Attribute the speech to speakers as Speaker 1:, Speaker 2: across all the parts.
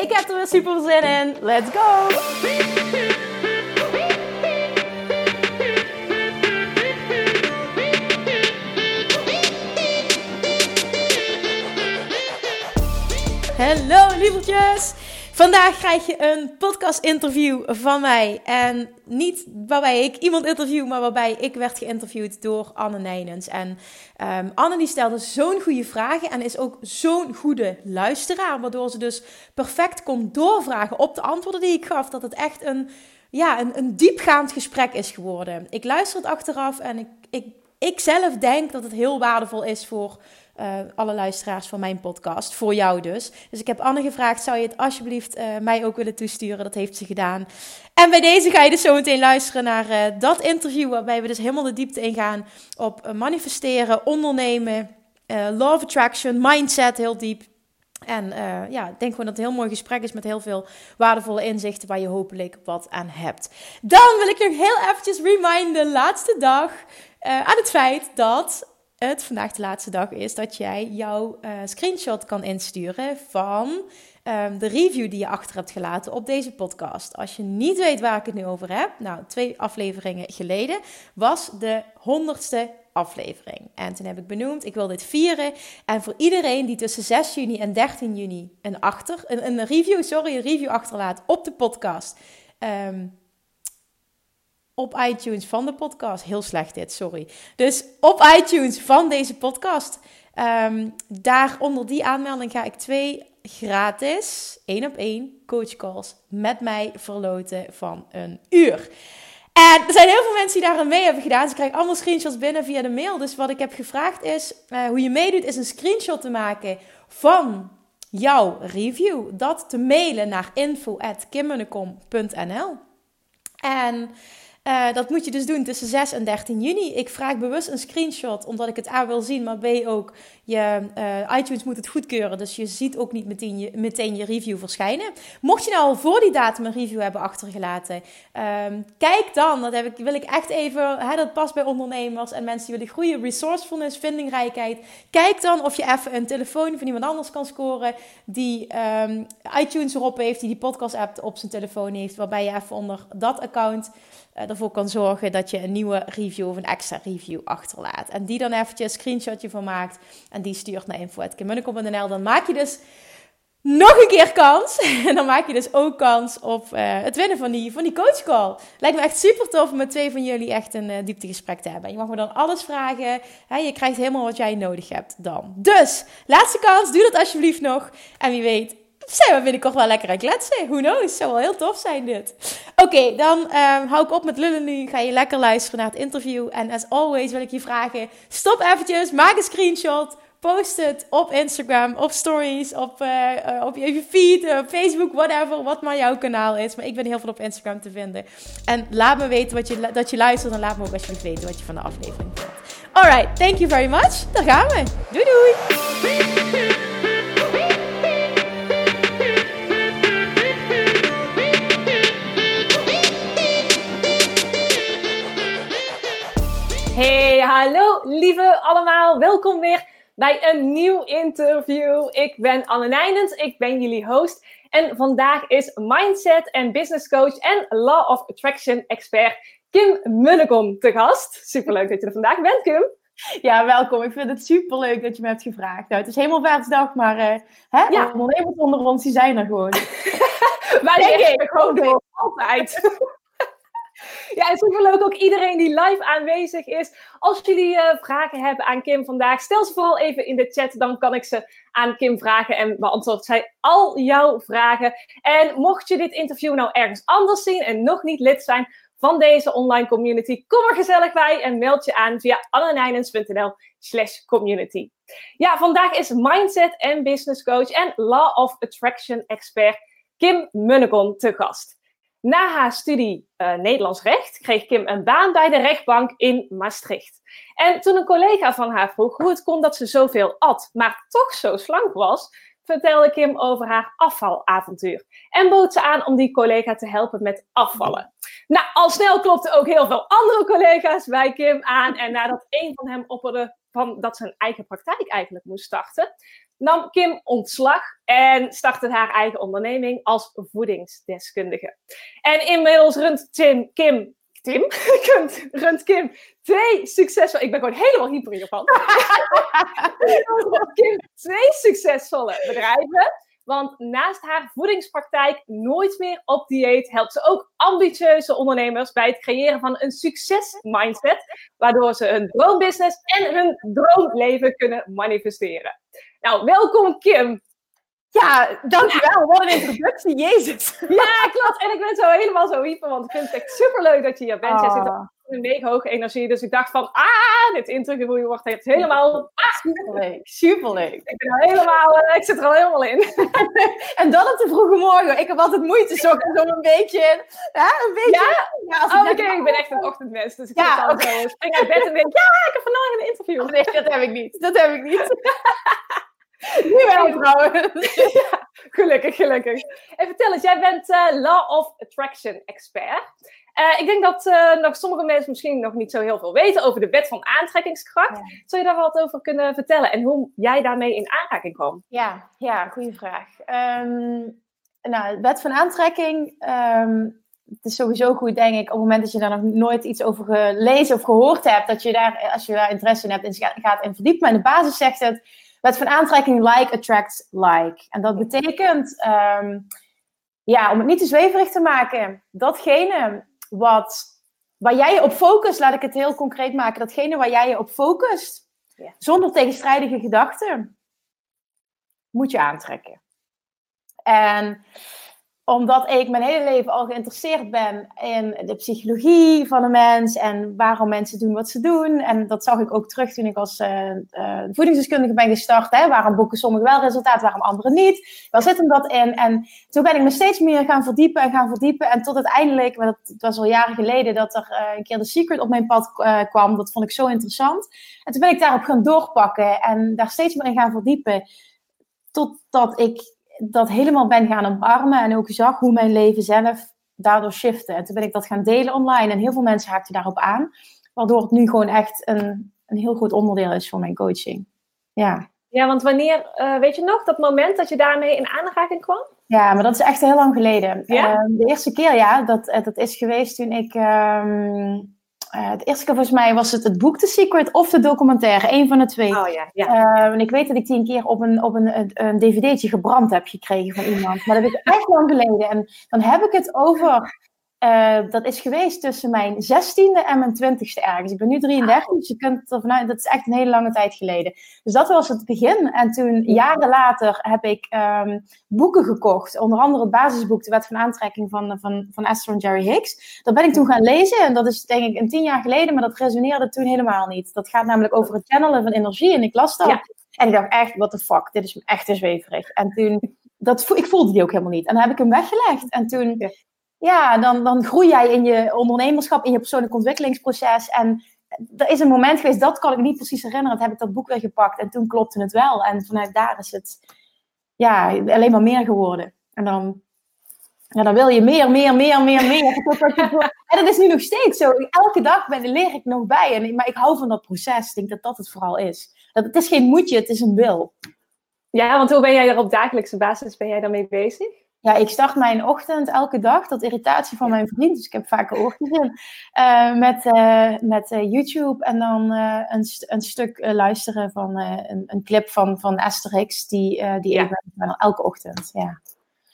Speaker 1: Ik heb er weer super zin in. Let's go! Hallo lievertjes! Vandaag krijg je een podcast interview van mij. En niet waarbij ik iemand interview, maar waarbij ik werd geïnterviewd door Anne Nijnens. En um, Anne die stelde zo'n goede vragen en is ook zo'n goede luisteraar. Waardoor ze dus perfect kon doorvragen op de antwoorden die ik gaf. Dat het echt een, ja, een, een diepgaand gesprek is geworden. Ik luister het achteraf en ik, ik, ik zelf denk dat het heel waardevol is voor uh, alle luisteraars van mijn podcast. Voor jou dus. Dus ik heb Anne gevraagd: zou je het alsjeblieft uh, mij ook willen toesturen? Dat heeft ze gedaan. En bij deze ga je dus zo meteen luisteren naar uh, dat interview. Waarbij we dus helemaal de diepte ingaan op manifesteren, ondernemen, law of attraction, mindset heel diep. En ja, ik denk gewoon dat het een heel mooi gesprek is met heel veel waardevolle inzichten waar je hopelijk wat aan hebt. Dan wil ik nog heel eventjes reminden, laatste dag, uh, aan het feit dat het vandaag de laatste dag is dat jij jouw uh, screenshot kan insturen van um, de review die je achter hebt gelaten op deze podcast. Als je niet weet waar ik het nu over heb, nou, twee afleveringen geleden was de honderdste aflevering. En toen heb ik benoemd, ik wil dit vieren. En voor iedereen die tussen 6 juni en 13 juni een, achter, een, review, sorry, een review achterlaat op de podcast. Um, op iTunes van de podcast. Heel slecht dit, sorry. Dus op iTunes van deze podcast. Um, daar onder die aanmelding ga ik twee gratis, één op één, coachcalls met mij verloten van een uur. En er zijn heel veel mensen die daar aan mee hebben gedaan. Ze krijgen allemaal screenshots binnen via de mail. Dus wat ik heb gevraagd is, uh, hoe je meedoet, is een screenshot te maken van jouw review. Dat te mailen naar info.kimmunnekom.nl En uh, dat moet je dus doen tussen 6 en 13 juni. Ik vraag bewust een screenshot, omdat ik het A wil zien, maar B ook, je, uh, iTunes moet het goedkeuren. Dus je ziet ook niet meteen je, review verschijnen. Mocht je nou al voor die datum een review hebben achtergelaten, um, kijk dan, dat heb ik, wil ik echt even, hè, dat past bij ondernemers en mensen die willen groeien, resourcefulness, vindingrijkheid. Kijk dan of je even een telefoon van iemand anders kan scoren die um, iTunes erop heeft, die die podcast app op zijn telefoon heeft, waarbij je even onder dat account uh, ervoor kan zorgen dat je een nieuwe review of een extra review achterlaat. En die dan eventjes een screenshotje van maakt die stuurt naar info.kimmunnekom.nl. Dan maak je dus nog een keer kans. En dan maak je dus ook kans op uh, het winnen van die, van die coachcall. Lijkt me echt super tof om met twee van jullie echt een uh, dieptegesprek te hebben. Je mag me dan alles vragen. Hè? Je krijgt helemaal wat jij nodig hebt dan. Dus, laatste kans. Doe dat alsjeblieft nog. En wie weet zijn we binnenkort wel lekker aan kletsen. Who knows? Zou wel heel tof zijn dit. Oké, dan um, hou ik op met lullen nu. Ga je lekker luisteren naar het interview. En as always wil ik je vragen, stop eventjes, maak een screenshot. Post het op Instagram, op stories, op, uh, op je feed, op Facebook, whatever, wat maar jouw kanaal is. Maar ik ben heel veel op Instagram te vinden. En laat me weten wat je, dat je luistert en laat me ook alsjeblieft weten wat je van de aflevering vindt. Alright, thank you very much. Daar gaan we. Doei doei! Hey, hallo lieve allemaal. Welkom weer bij een nieuw interview. Ik ben Anne Nijnens, ik ben jullie host. En vandaag is mindset en business coach en law of attraction expert Kim Munnekom te gast. Superleuk dat je er vandaag bent, Kim.
Speaker 2: Ja, welkom. Ik vind het superleuk dat je me hebt gevraagd. Nou, het is helemaal Vaartsdag, maar uh, hè, ja. ondernemers onder ons, die zijn er gewoon.
Speaker 1: Wij zeggen gewoon door. Altijd. Ja, en superleuk ook iedereen die live aanwezig is. Als jullie uh, vragen hebben aan Kim vandaag, stel ze vooral even in de chat. Dan kan ik ze aan Kim vragen en beantwoordt zij al jouw vragen. En mocht je dit interview nou ergens anders zien en nog niet lid zijn van deze online community, kom er gezellig bij en meld je aan via annenijnens.nl slash community. Ja, vandaag is mindset en business coach en law of attraction expert
Speaker 2: Kim Munnekom te gast. Na haar studie uh, Nederlands recht kreeg Kim een baan bij de rechtbank in Maastricht. En toen een collega van haar vroeg hoe het kon dat ze zoveel at, maar toch zo slank was, vertelde Kim over haar afvalavontuur. En bood ze aan om die collega te helpen met afvallen. Nou, al snel klopten ook heel veel andere collega's bij Kim aan. En nadat een van hem opperde van dat ze een eigen praktijk eigenlijk moest starten, nam Kim ontslag en startte haar eigen onderneming als voedingsdeskundige. En inmiddels runt Tim, Kim, Tim, runt Kim twee succesvolle, ik ben gewoon helemaal hyper hiervan. Kim twee succesvolle bedrijven. Want naast haar voedingspraktijk Nooit meer op dieet helpt ze ook ambitieuze ondernemers bij het creëren van een succesmindset, waardoor ze hun droombusiness en hun droomleven kunnen manifesteren. Nou, welkom Kim.
Speaker 1: Ja, dankjewel. Wat een introductie, jezus.
Speaker 2: Ja, klopt. En ik ben zo helemaal zo hyper, want ik vind het echt superleuk dat je hier bent. Jij zit ah. in een mega hoge energie, dus ik dacht van, ah, dit interview wordt echt helemaal... Ah,
Speaker 1: superleuk, superleuk.
Speaker 2: Ik ben al helemaal, uh, ik zit er al helemaal in.
Speaker 1: en dan op de vroege morgen. Ik heb altijd moeite zo een beetje,
Speaker 2: ja, een beetje. Ja? oh, oké, ik ben echt een ochtendmens, dus ik ja, okay. zo, spring uit bed en denk, ja, ik heb vandaag een interview.
Speaker 1: Nee, dat heb ik niet. Dat heb ik niet. Nu wel trouwens.
Speaker 2: ja, gelukkig, gelukkig. En vertel eens, jij bent uh, Law of Attraction expert. Uh, ik denk dat uh, nog sommige mensen misschien nog niet zo heel veel weten over de wet van aantrekkingskracht. Zou je daar wat over kunnen vertellen en hoe jij daarmee in aanraking kwam?
Speaker 1: Ja, ja goede vraag. Um, nou, de wet van aantrekking, um, het is sowieso goed, denk ik, op het moment dat je daar nog nooit iets over gelezen of gehoord hebt, dat je daar, als je daar interesse in hebt, in gaat in verdiepen. Maar in de basis zegt het, Wet van aantrekking like attracts like. En dat betekent, ehm, ja, om het niet te zweverig te maken, datgene wat, waar jij je op focust, laat ik het heel concreet maken, datgene waar jij je op focust, zonder tegenstrijdige gedachten, moet je aantrekken. En omdat ik mijn hele leven al geïnteresseerd ben in de psychologie van een mens en waarom mensen doen wat ze doen. En dat zag ik ook terug toen ik als uh, uh, voedingsdeskundige ben gestart. Hè? Waarom boeken sommigen wel resultaat, waarom anderen niet? Waar zit hem dat in? En toen ben ik me steeds meer gaan verdiepen en gaan verdiepen. En tot uiteindelijk, maar dat, was al jaren geleden, dat er uh, een keer de Secret op mijn pad kwam. Dat vond ik zo interessant. En toen ben ik daarop gaan doorpakken en daar steeds meer in gaan verdiepen. Totdat ik dat helemaal ben gaan omarmen en ook zag hoe mijn leven zelf daardoor shifte. En toen ben ik dat gaan delen online en heel veel mensen haakten daarop aan. Waardoor het nu gewoon echt een, een heel goed onderdeel is van mijn coaching. Ja.
Speaker 2: Ja, want wanneer, uh, weet je nog, dat moment dat je daarmee in aanraking kwam?
Speaker 1: Ja, maar dat is echt heel lang geleden. Ja? Uh, de eerste keer, ja, dat, eh, dat is geweest toen ik... Uh, uh, het eerste keer volgens mij was het het boek The Secret of de documentaire. Een van de twee.
Speaker 2: Oh ja, ja.
Speaker 1: Uh, en ik weet dat ik die een keer op een, op een, een, een dvd'tje gebrand heb gekregen van iemand. Maar dat is echt lang geleden. En dan heb ik het over uh, dat is geweest tussen mijn 16e en mijn 20e ergens. Ik ben nu 33, dus je kunt er vanuit, dat is echt een hele lange tijd geleden. Dus dat was het begin. En toen, jaren later, heb ik um, boeken gekocht. Onder andere het basisboek, De Wet van Aantrekking van, van, van Esther en Jerry Hicks. Dat ben ik toen gaan lezen. En dat is denk ik een tien jaar geleden, maar dat resoneerde toen helemaal niet. Dat gaat namelijk over het channelen van energie. En ik las dat. Ja. En ik dacht echt, what the fuck, dit is echt te zweverig. En toen, dat, ik voelde die ook helemaal niet. En dan heb ik hem weggelegd. En toen ja dan, dan groei jij in je ondernemerschap, in je persoonlijk ontwikkelingsproces. En er is een moment geweest, dat kan ik niet precies herinneren. Dat heb ik dat boek weer gepakt en toen klopte het wel. En vanuit daar is het ja, alleen maar meer geworden. En dan, ja, dan wil je meer, meer, meer, meer, meer. en dat is nu nog steeds zo. Elke dag ben, leer ik nog bij. En, maar ik hou van dat proces. Ik denk dat dat het vooral is. Dat, het is geen moedje, het is een wil.
Speaker 2: Ja, want hoe ben jij er op dagelijkse basis ben jij daarmee bezig?
Speaker 1: Ja, ik start mijn ochtend elke dag tot irritatie van mijn vriend. Dus ik heb vaak oortjes in. Uh, met uh, met uh, YouTube en dan een, een stuk luisteren van een, een clip van, van Asterix. Die, die ja. ik elke ochtend. Ja.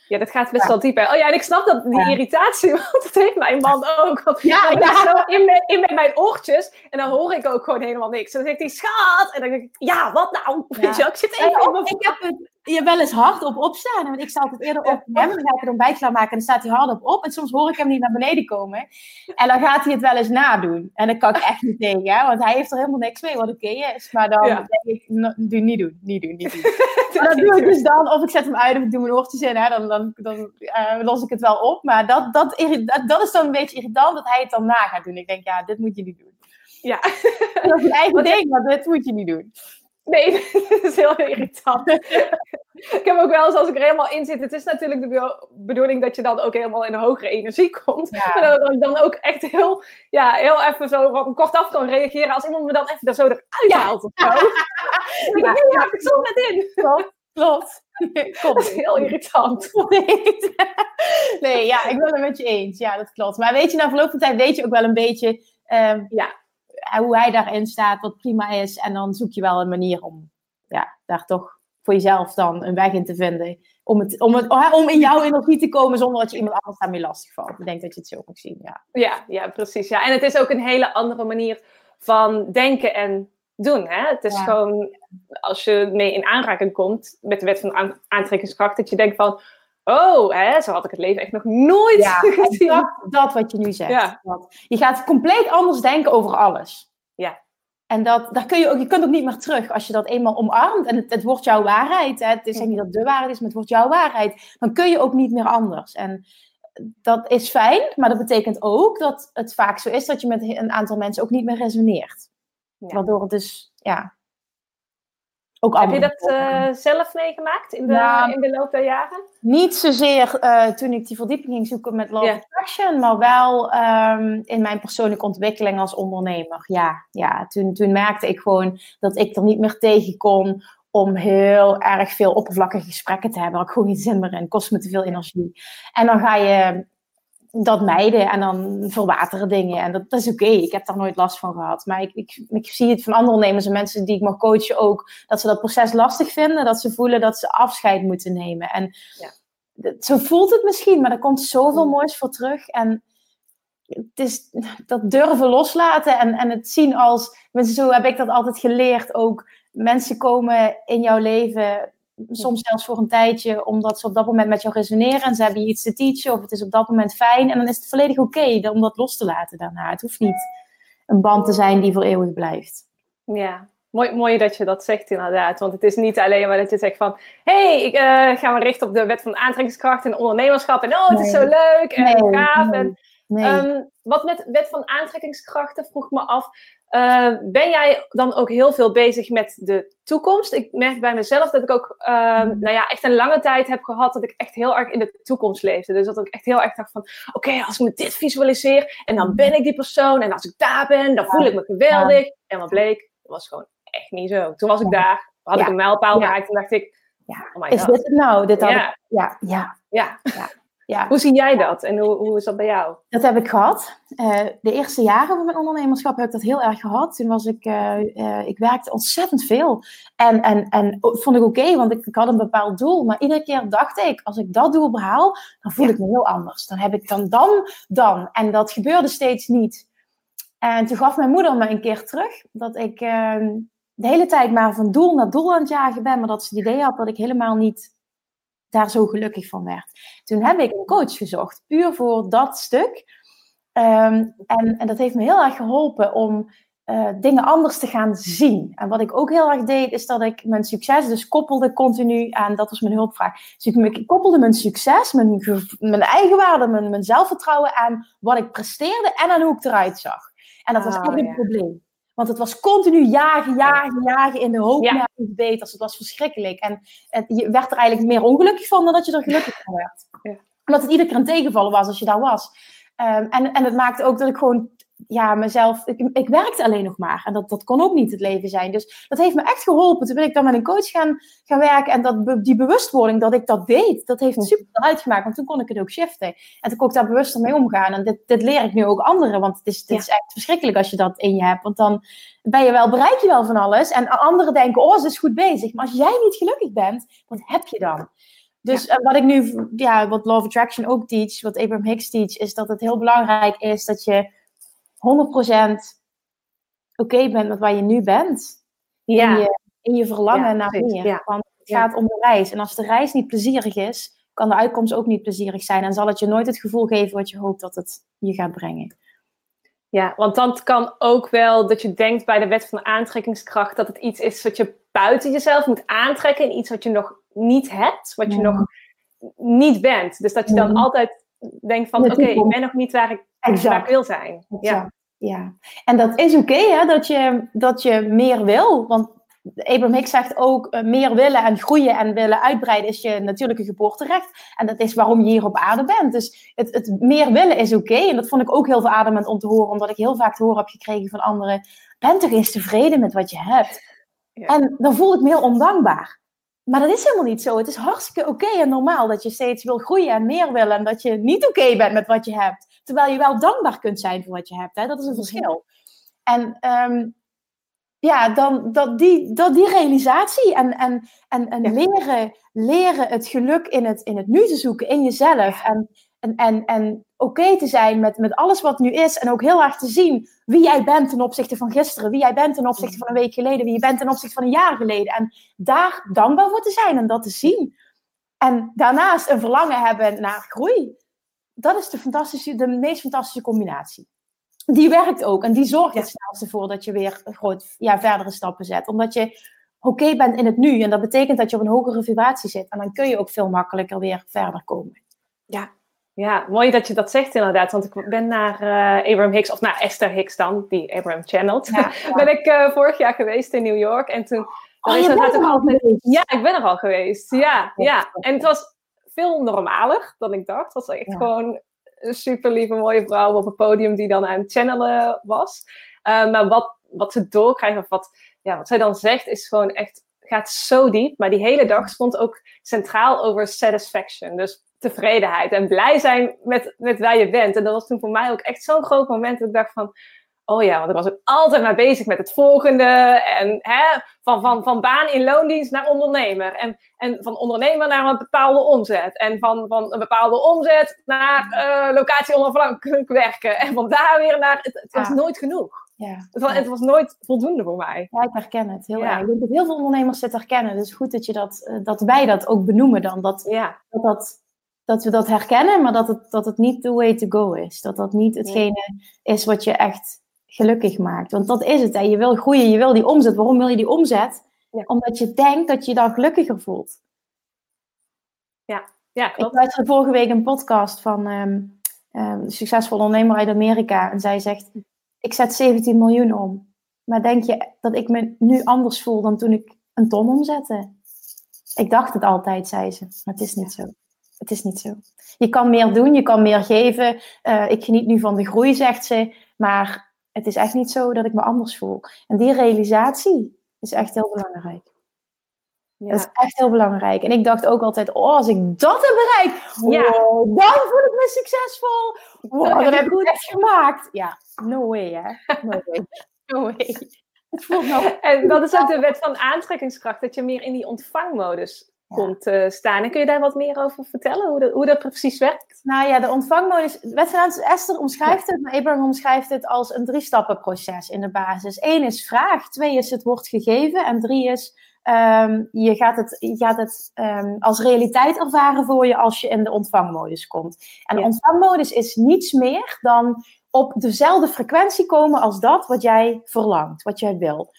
Speaker 2: Ja, dat gaat best wel diep. Hè? Oh ja, en ik snap dat die irritatie, want dat heeft mijn man ook. Want ja, ik ja. zo in, mijn, in mijn oortjes en dan hoor ik ook gewoon helemaal niks. En dan zegt hij, schat! En dan denk ik, ja, wat nou? Ja. Weet je, ik zit even
Speaker 1: op Ik heb het je wel eens hardop opstaan. Want ik sta altijd eerder op hem. Dan ga ik het ontbijt klaarmaken. En dan staat hij hardop op. En soms hoor ik hem niet naar beneden komen. En dan gaat hij het wel eens nadoen. En dat kan ik echt niet tegen. Hè? Want hij heeft er helemaal niks mee wat oké is. Maar dan denk ik, doe, niet doen. Niet doen, niet doen. dat doe ik dus dan. Of ik zet hem uit of ik doe mijn oortjes in. Hè? Dan, dan, dan uh, los ik het wel op. Maar dat, dat, dat, dat is dan een beetje irritant dat hij het dan na gaat doen. Ik denk, ja, dit moet je niet doen.
Speaker 2: Ja.
Speaker 1: Dat is een eigen ding, maar dit moet je niet doen.
Speaker 2: Nee, dat is heel irritant. ik heb ook wel eens als ik er helemaal in zit. Het is natuurlijk de bedoeling dat je dan ook helemaal in een hogere energie komt. Maar dat ik dan ook echt heel, ja, heel even zo wat kortaf kan reageren als iemand me dan even er zo eruit haalt of zo. ja, ja, ik net in.
Speaker 1: Klopt. Klopt.
Speaker 2: Dat is heel irritant.
Speaker 1: nee, ja, ik ben het met je eens. Ja, dat klopt. Maar weet je, na verloop van tijd weet je ook wel een beetje um, ja, hoe hij daarin staat, wat prima is. En dan zoek je wel een manier om ja, daar toch voor jezelf dan een weg in te vinden. Om, het, om, het, om in jouw energie te komen zonder dat je iemand anders daarmee lastig valt. Ik denk dat je het zo moet zien. Ja.
Speaker 2: Ja, ja, precies. Ja. En het is ook een hele andere manier van denken en doen. Hè? Het is gewoon, als je mee in aanraking komt met de wet van aantrekkingskracht, dat je denkt van, oh, hè, zo had ik het leven echt nog nooit ja, gezien.
Speaker 1: Dat, dat wat je nu zegt. Ja. Je gaat compleet anders denken over alles.
Speaker 2: Ja.
Speaker 1: En dat, daar kun je, ook, je kunt ook niet meer terug als je dat eenmaal omarmt. En het, het wordt jouw waarheid. Hè? Het is niet dat de waarheid is, maar het wordt jouw waarheid. Dan kun je ook niet meer anders. En dat is fijn, maar dat betekent ook dat het vaak zo is dat je met een aantal mensen ook niet meer resoneert. Waardoor het dus, ja.
Speaker 2: Ook Heb je dat uh, zelf meegemaakt in de, in de loop der jaren?
Speaker 1: Niet zozeer uh, toen ik die verdieping ging zoeken met Love yeah. Maar wel um, in mijn persoonlijke ontwikkeling als ondernemer. Ja, ja toen, toen merkte ik gewoon dat ik er niet meer tegen kon om heel erg veel oppervlakkige gesprekken te hebben. Ik gewoon geen zin meer in. kost me te veel energie. En dan ga je dat mijden en dan verwateren dingen. En dat, dat is oké. Ik heb daar nooit last van gehad. Maar ik, ik, ik, zie het van andere ondernemers en mensen die ik mag coachen ook. Dat ze dat proces lastig vinden. Dat ze voelen dat ze afscheid moeten nemen. En ja. zo voelt het misschien. Maar er komt zoveel mm. moois voor terug. En het is dat durven loslaten en, en het zien als... Zo heb ik dat altijd geleerd ook. Mensen komen in jouw leven soms zelfs voor een tijdje, omdat ze op dat moment met jou resoneren en ze hebben je iets te teachen of het is op dat moment fijn en dan is het volledig oké om dat los te laten daarna. Het hoeft niet een band te zijn die voor eeuwig blijft.
Speaker 2: Ja, Mooi, mooi dat je dat zegt inderdaad. Want het is niet alleen maar dat je zegt van... hey, ik uh, ga me richten op de wet van aantrekkingskracht en ondernemerschap. En oh, het is zo leuk en nee, gaaf. Nee, en, um, wat met wet van aantrekkingskrachten vroeg me af. Uh, ben jij dan ook heel veel bezig met de toekomst? Ik merk bij mezelf dat ik ook uh, nou ja, echt een lange tijd heb gehad dat ik echt heel erg in de toekomst leefde. Dus dat ik echt heel erg dacht van, oké, als ik me dit visualiseer en dan ben ik die persoon en als ik daar ben, dan voel ik me geweldig. En wat bleek, dat was gewoon echt niet zo. Toen was ik daar, had ik een mijlpaal bereikt en dacht ik,
Speaker 1: ja, oh is dit het nou? Dit had ja.
Speaker 2: ja, ja, ja. Ja. Hoe zie jij dat en hoe, hoe is dat bij jou?
Speaker 1: Dat heb ik gehad. Uh, de eerste jaren van mijn ondernemerschap heb ik dat heel erg gehad. Toen was ik, uh, uh, ik werkte ontzettend veel. En, en, en vond ik oké, want ik, ik, had een bepaald doel. Maar iedere keer dacht ik, als ik dat doel behaal, dan voel ik me heel anders. Dan heb ik dan, dan, dan. En dat gebeurde steeds niet. En toen gaf mijn moeder me een keer terug dat ik ehm, de hele tijd maar van doel naar doel aan het jagen ben. Maar dat ze het idee had dat ik helemaal niet daar zo gelukkig van werd. Toen heb ik een coach gezocht, puur voor dat stuk. Ehm, en, en dat heeft me heel erg geholpen om uh, dingen anders te gaan zien. En wat ik ook heel erg deed, is dat ik mijn succes dus koppelde continu aan, dat was mijn hulpvraag. Dus ik koppelde mijn succes, mijn, mijn eigenwaarde, mijn, mijn zelfvertrouwen aan wat ik presteerde en aan hoe ik eruit zag. En dat was oh, echt een probleem. Want het was continu jagen, jagen, jagen in de hoop ja. naar iets beters. Het was verschrikkelijk. En je werd er eigenlijk meer ongelukkig van dan dat je er gelukkig van werd. Ja. Omdat het iedere keer een tegenvallen was als je daar was. Um, en, en het maakte ook dat ik gewoon ja, mezelf, ik, ik, werkte alleen nog maar. En dat, dat kon ook niet het leven zijn. Dus dat heeft me echt geholpen. Toen ben ik dan met een coach gaan, gaan werken. En dat, die bewustwording dat ik dat deed, dat heeft super uitgemaakt. Want toen kon ik het ook shiften. En toen kon ik daar bewuster mee omgaan. En dit, dit leer ik nu ook anderen. Want het is, het is echt verschrikkelijk als je dat in je hebt. Want dan ben je wel, bereik je wel van alles. En anderen denken, oh, ze is goed bezig. Maar als jij niet gelukkig bent, wat heb je dan? Dus eh, wat ik nu, ja, wat Law of Attraction ook teach, wat Abraham Hicks teach, is dat het heel belangrijk is dat je 100% oké bent met waar je nu bent. Ja. In, je, in je verlangen naar meer. Want Het gaat om de reis. En als de reis niet plezierig is, kan de uitkomst ook niet plezierig zijn. En zal het je nooit het gevoel geven wat je hoopt dat het je gaat brengen.
Speaker 2: Ja, want dan kan ook wel dat je denkt bij de wet van aantrekkingskracht dat het iets is wat je buiten jezelf moet aantrekken en iets wat je nog niet hebt, wat je nog niet bent. Dus dat je dan altijd denkt van oké, ik ben nog niet waar ik, waar ik wil zijn. Ja.
Speaker 1: ja, en dat is oké hè, dat, je, dat je meer wil. Want Abraham Hicks zegt ook, uh, meer willen en groeien en willen uitbreiden is je natuurlijke geboorterecht. En dat is waarom je hier op aarde bent. Dus het, het meer willen is oké. En dat vond ik ook heel verademend om te horen, omdat ik heel vaak te horen heb gekregen van anderen. Ben toch eens tevreden met wat je hebt? Ja. En dan voel ik me heel ondankbaar. Maar dat is helemaal niet zo. Het is hartstikke oké en normaal dat je steeds wil groeien en meer wil. En dat je niet oké bent met wat je hebt. Terwijl je wel dankbaar kunt zijn voor wat je hebt. Hè? Dat is een verschil. En um, ja, dan dat die, dat die realisatie en, en, en, en leren, leren het geluk in het, in het nu te zoeken, in jezelf. En, en, en, en oké te zijn met, met alles wat nu is. En ook heel erg te zien wie jij bent ten opzichte van gisteren. Wie jij bent ten opzichte van een week geleden. Wie je bent ten opzichte van een jaar geleden. En daar dankbaar voor te zijn en dat te zien. En daarnaast een verlangen hebben naar groei. Dat is de, fantastische, de meest fantastische combinatie die werkt ook. En die zorgt het snelst ervoor dat je weer groot, ja, verdere stappen zet. Omdat je oké bent in het nu. En dat betekent dat je op een hogere vibratie zit. En dan kun je ook veel makkelijker weer verder komen.
Speaker 2: Ja, ja, mooi dat je dat zegt inderdaad. Want ik ben naar uh, Abraham Hicks, of naar Esther Hicks dan, die Abraham channelt. Ja, ben ik uh, vorig jaar geweest in New York. En toen...
Speaker 1: Oh, je bent er al geweest?
Speaker 2: Ja, ik ben er al geweest. Ja, ja. En het was veel normaler dan ik dacht. Het was echt gewoon een super lieve mooie vrouw op het podium die dan aan het channelen was. Uh, maar wat, wat ze doorkrijgt, of wat, ja, wat zij dan zegt, is gewoon echt, gaat zo diep. Maar die hele dag stond ook centraal over satisfaction. Dus tevredenheid en blij zijn met, met waar je bent. En dat was toen voor mij ook echt zo'n groot moment dat ik dacht van, oh ja, want ik was ook altijd maar bezig met het volgende. En hè, van, van, van baan in loondienst naar ondernemer. En, en van ondernemer naar een bepaalde omzet. En van, van een bepaalde omzet naar uh, locatie onafhankelijk werken. En van daar weer naar. Het, het was nooit genoeg. Ja. Het, was, het was nooit voldoende voor mij.
Speaker 1: Ja, ik herken het heel erg. Ik denk dat heel veel ondernemers dit herkennen. Dus goed dat, je dat, eh, dat wij dat ook benoemen dan. Dat, ja. dat, dat, dat we dat herkennen, maar dat het, dat het niet the way to go is. Dat dat niet hetgene is wat je echt gelukkig maakt. Want dat is het. Hè. Je wil groeien, je wil die omzet. Waarom wil je die omzet? Omdat je denkt dat je je dan gelukkiger voelt.
Speaker 2: Ja, ja klopt.
Speaker 1: Ik luisterde vorige week een podcast van um, een succesvolle ondernemer uit Amerika. En zij zegt, ik zet 17 miljoen om. Maar denk je dat ik me nu anders voel dan toen ik een ton omzette? Ik dacht het altijd, zei ze. Maar het is niet zo. Het is niet zo. Je kan meer doen, je kan meer geven. Uh, ik geniet nu van de groei, zegt ze. Maar het is echt niet zo dat ik me anders voel. En die realisatie is echt heel belangrijk. Ja. Dat is echt heel belangrijk. En ik dacht ook altijd, oh, als ik dat heb bereikt, ja. dan voel ik me succesvol. Wow, dan heb ik het echt gemaakt. Ja, no way, hè. No way. No way.
Speaker 2: Het voelt nog... En dat is ook de wet van aantrekkingskracht, dat je meer in die ontvangmodus komt uh, staan. En kun je daar wat meer over vertellen, hoe, hoe dat precies werkt?
Speaker 1: Nou ja, de ontvangmodus, wetgenaamd Esther omschrijft het, maar Abraham omschrijft het als een drie-stappen-proces in de basis. Eén is vraag, twee is het wordt gegeven en drie is um, je gaat het, je gaat het um, als realiteit ervaren voor je als je in de ontvangmodus komt. En de ontvangmodus is niets meer dan op dezelfde frequentie komen als dat wat jij verlangt, wat jij wil.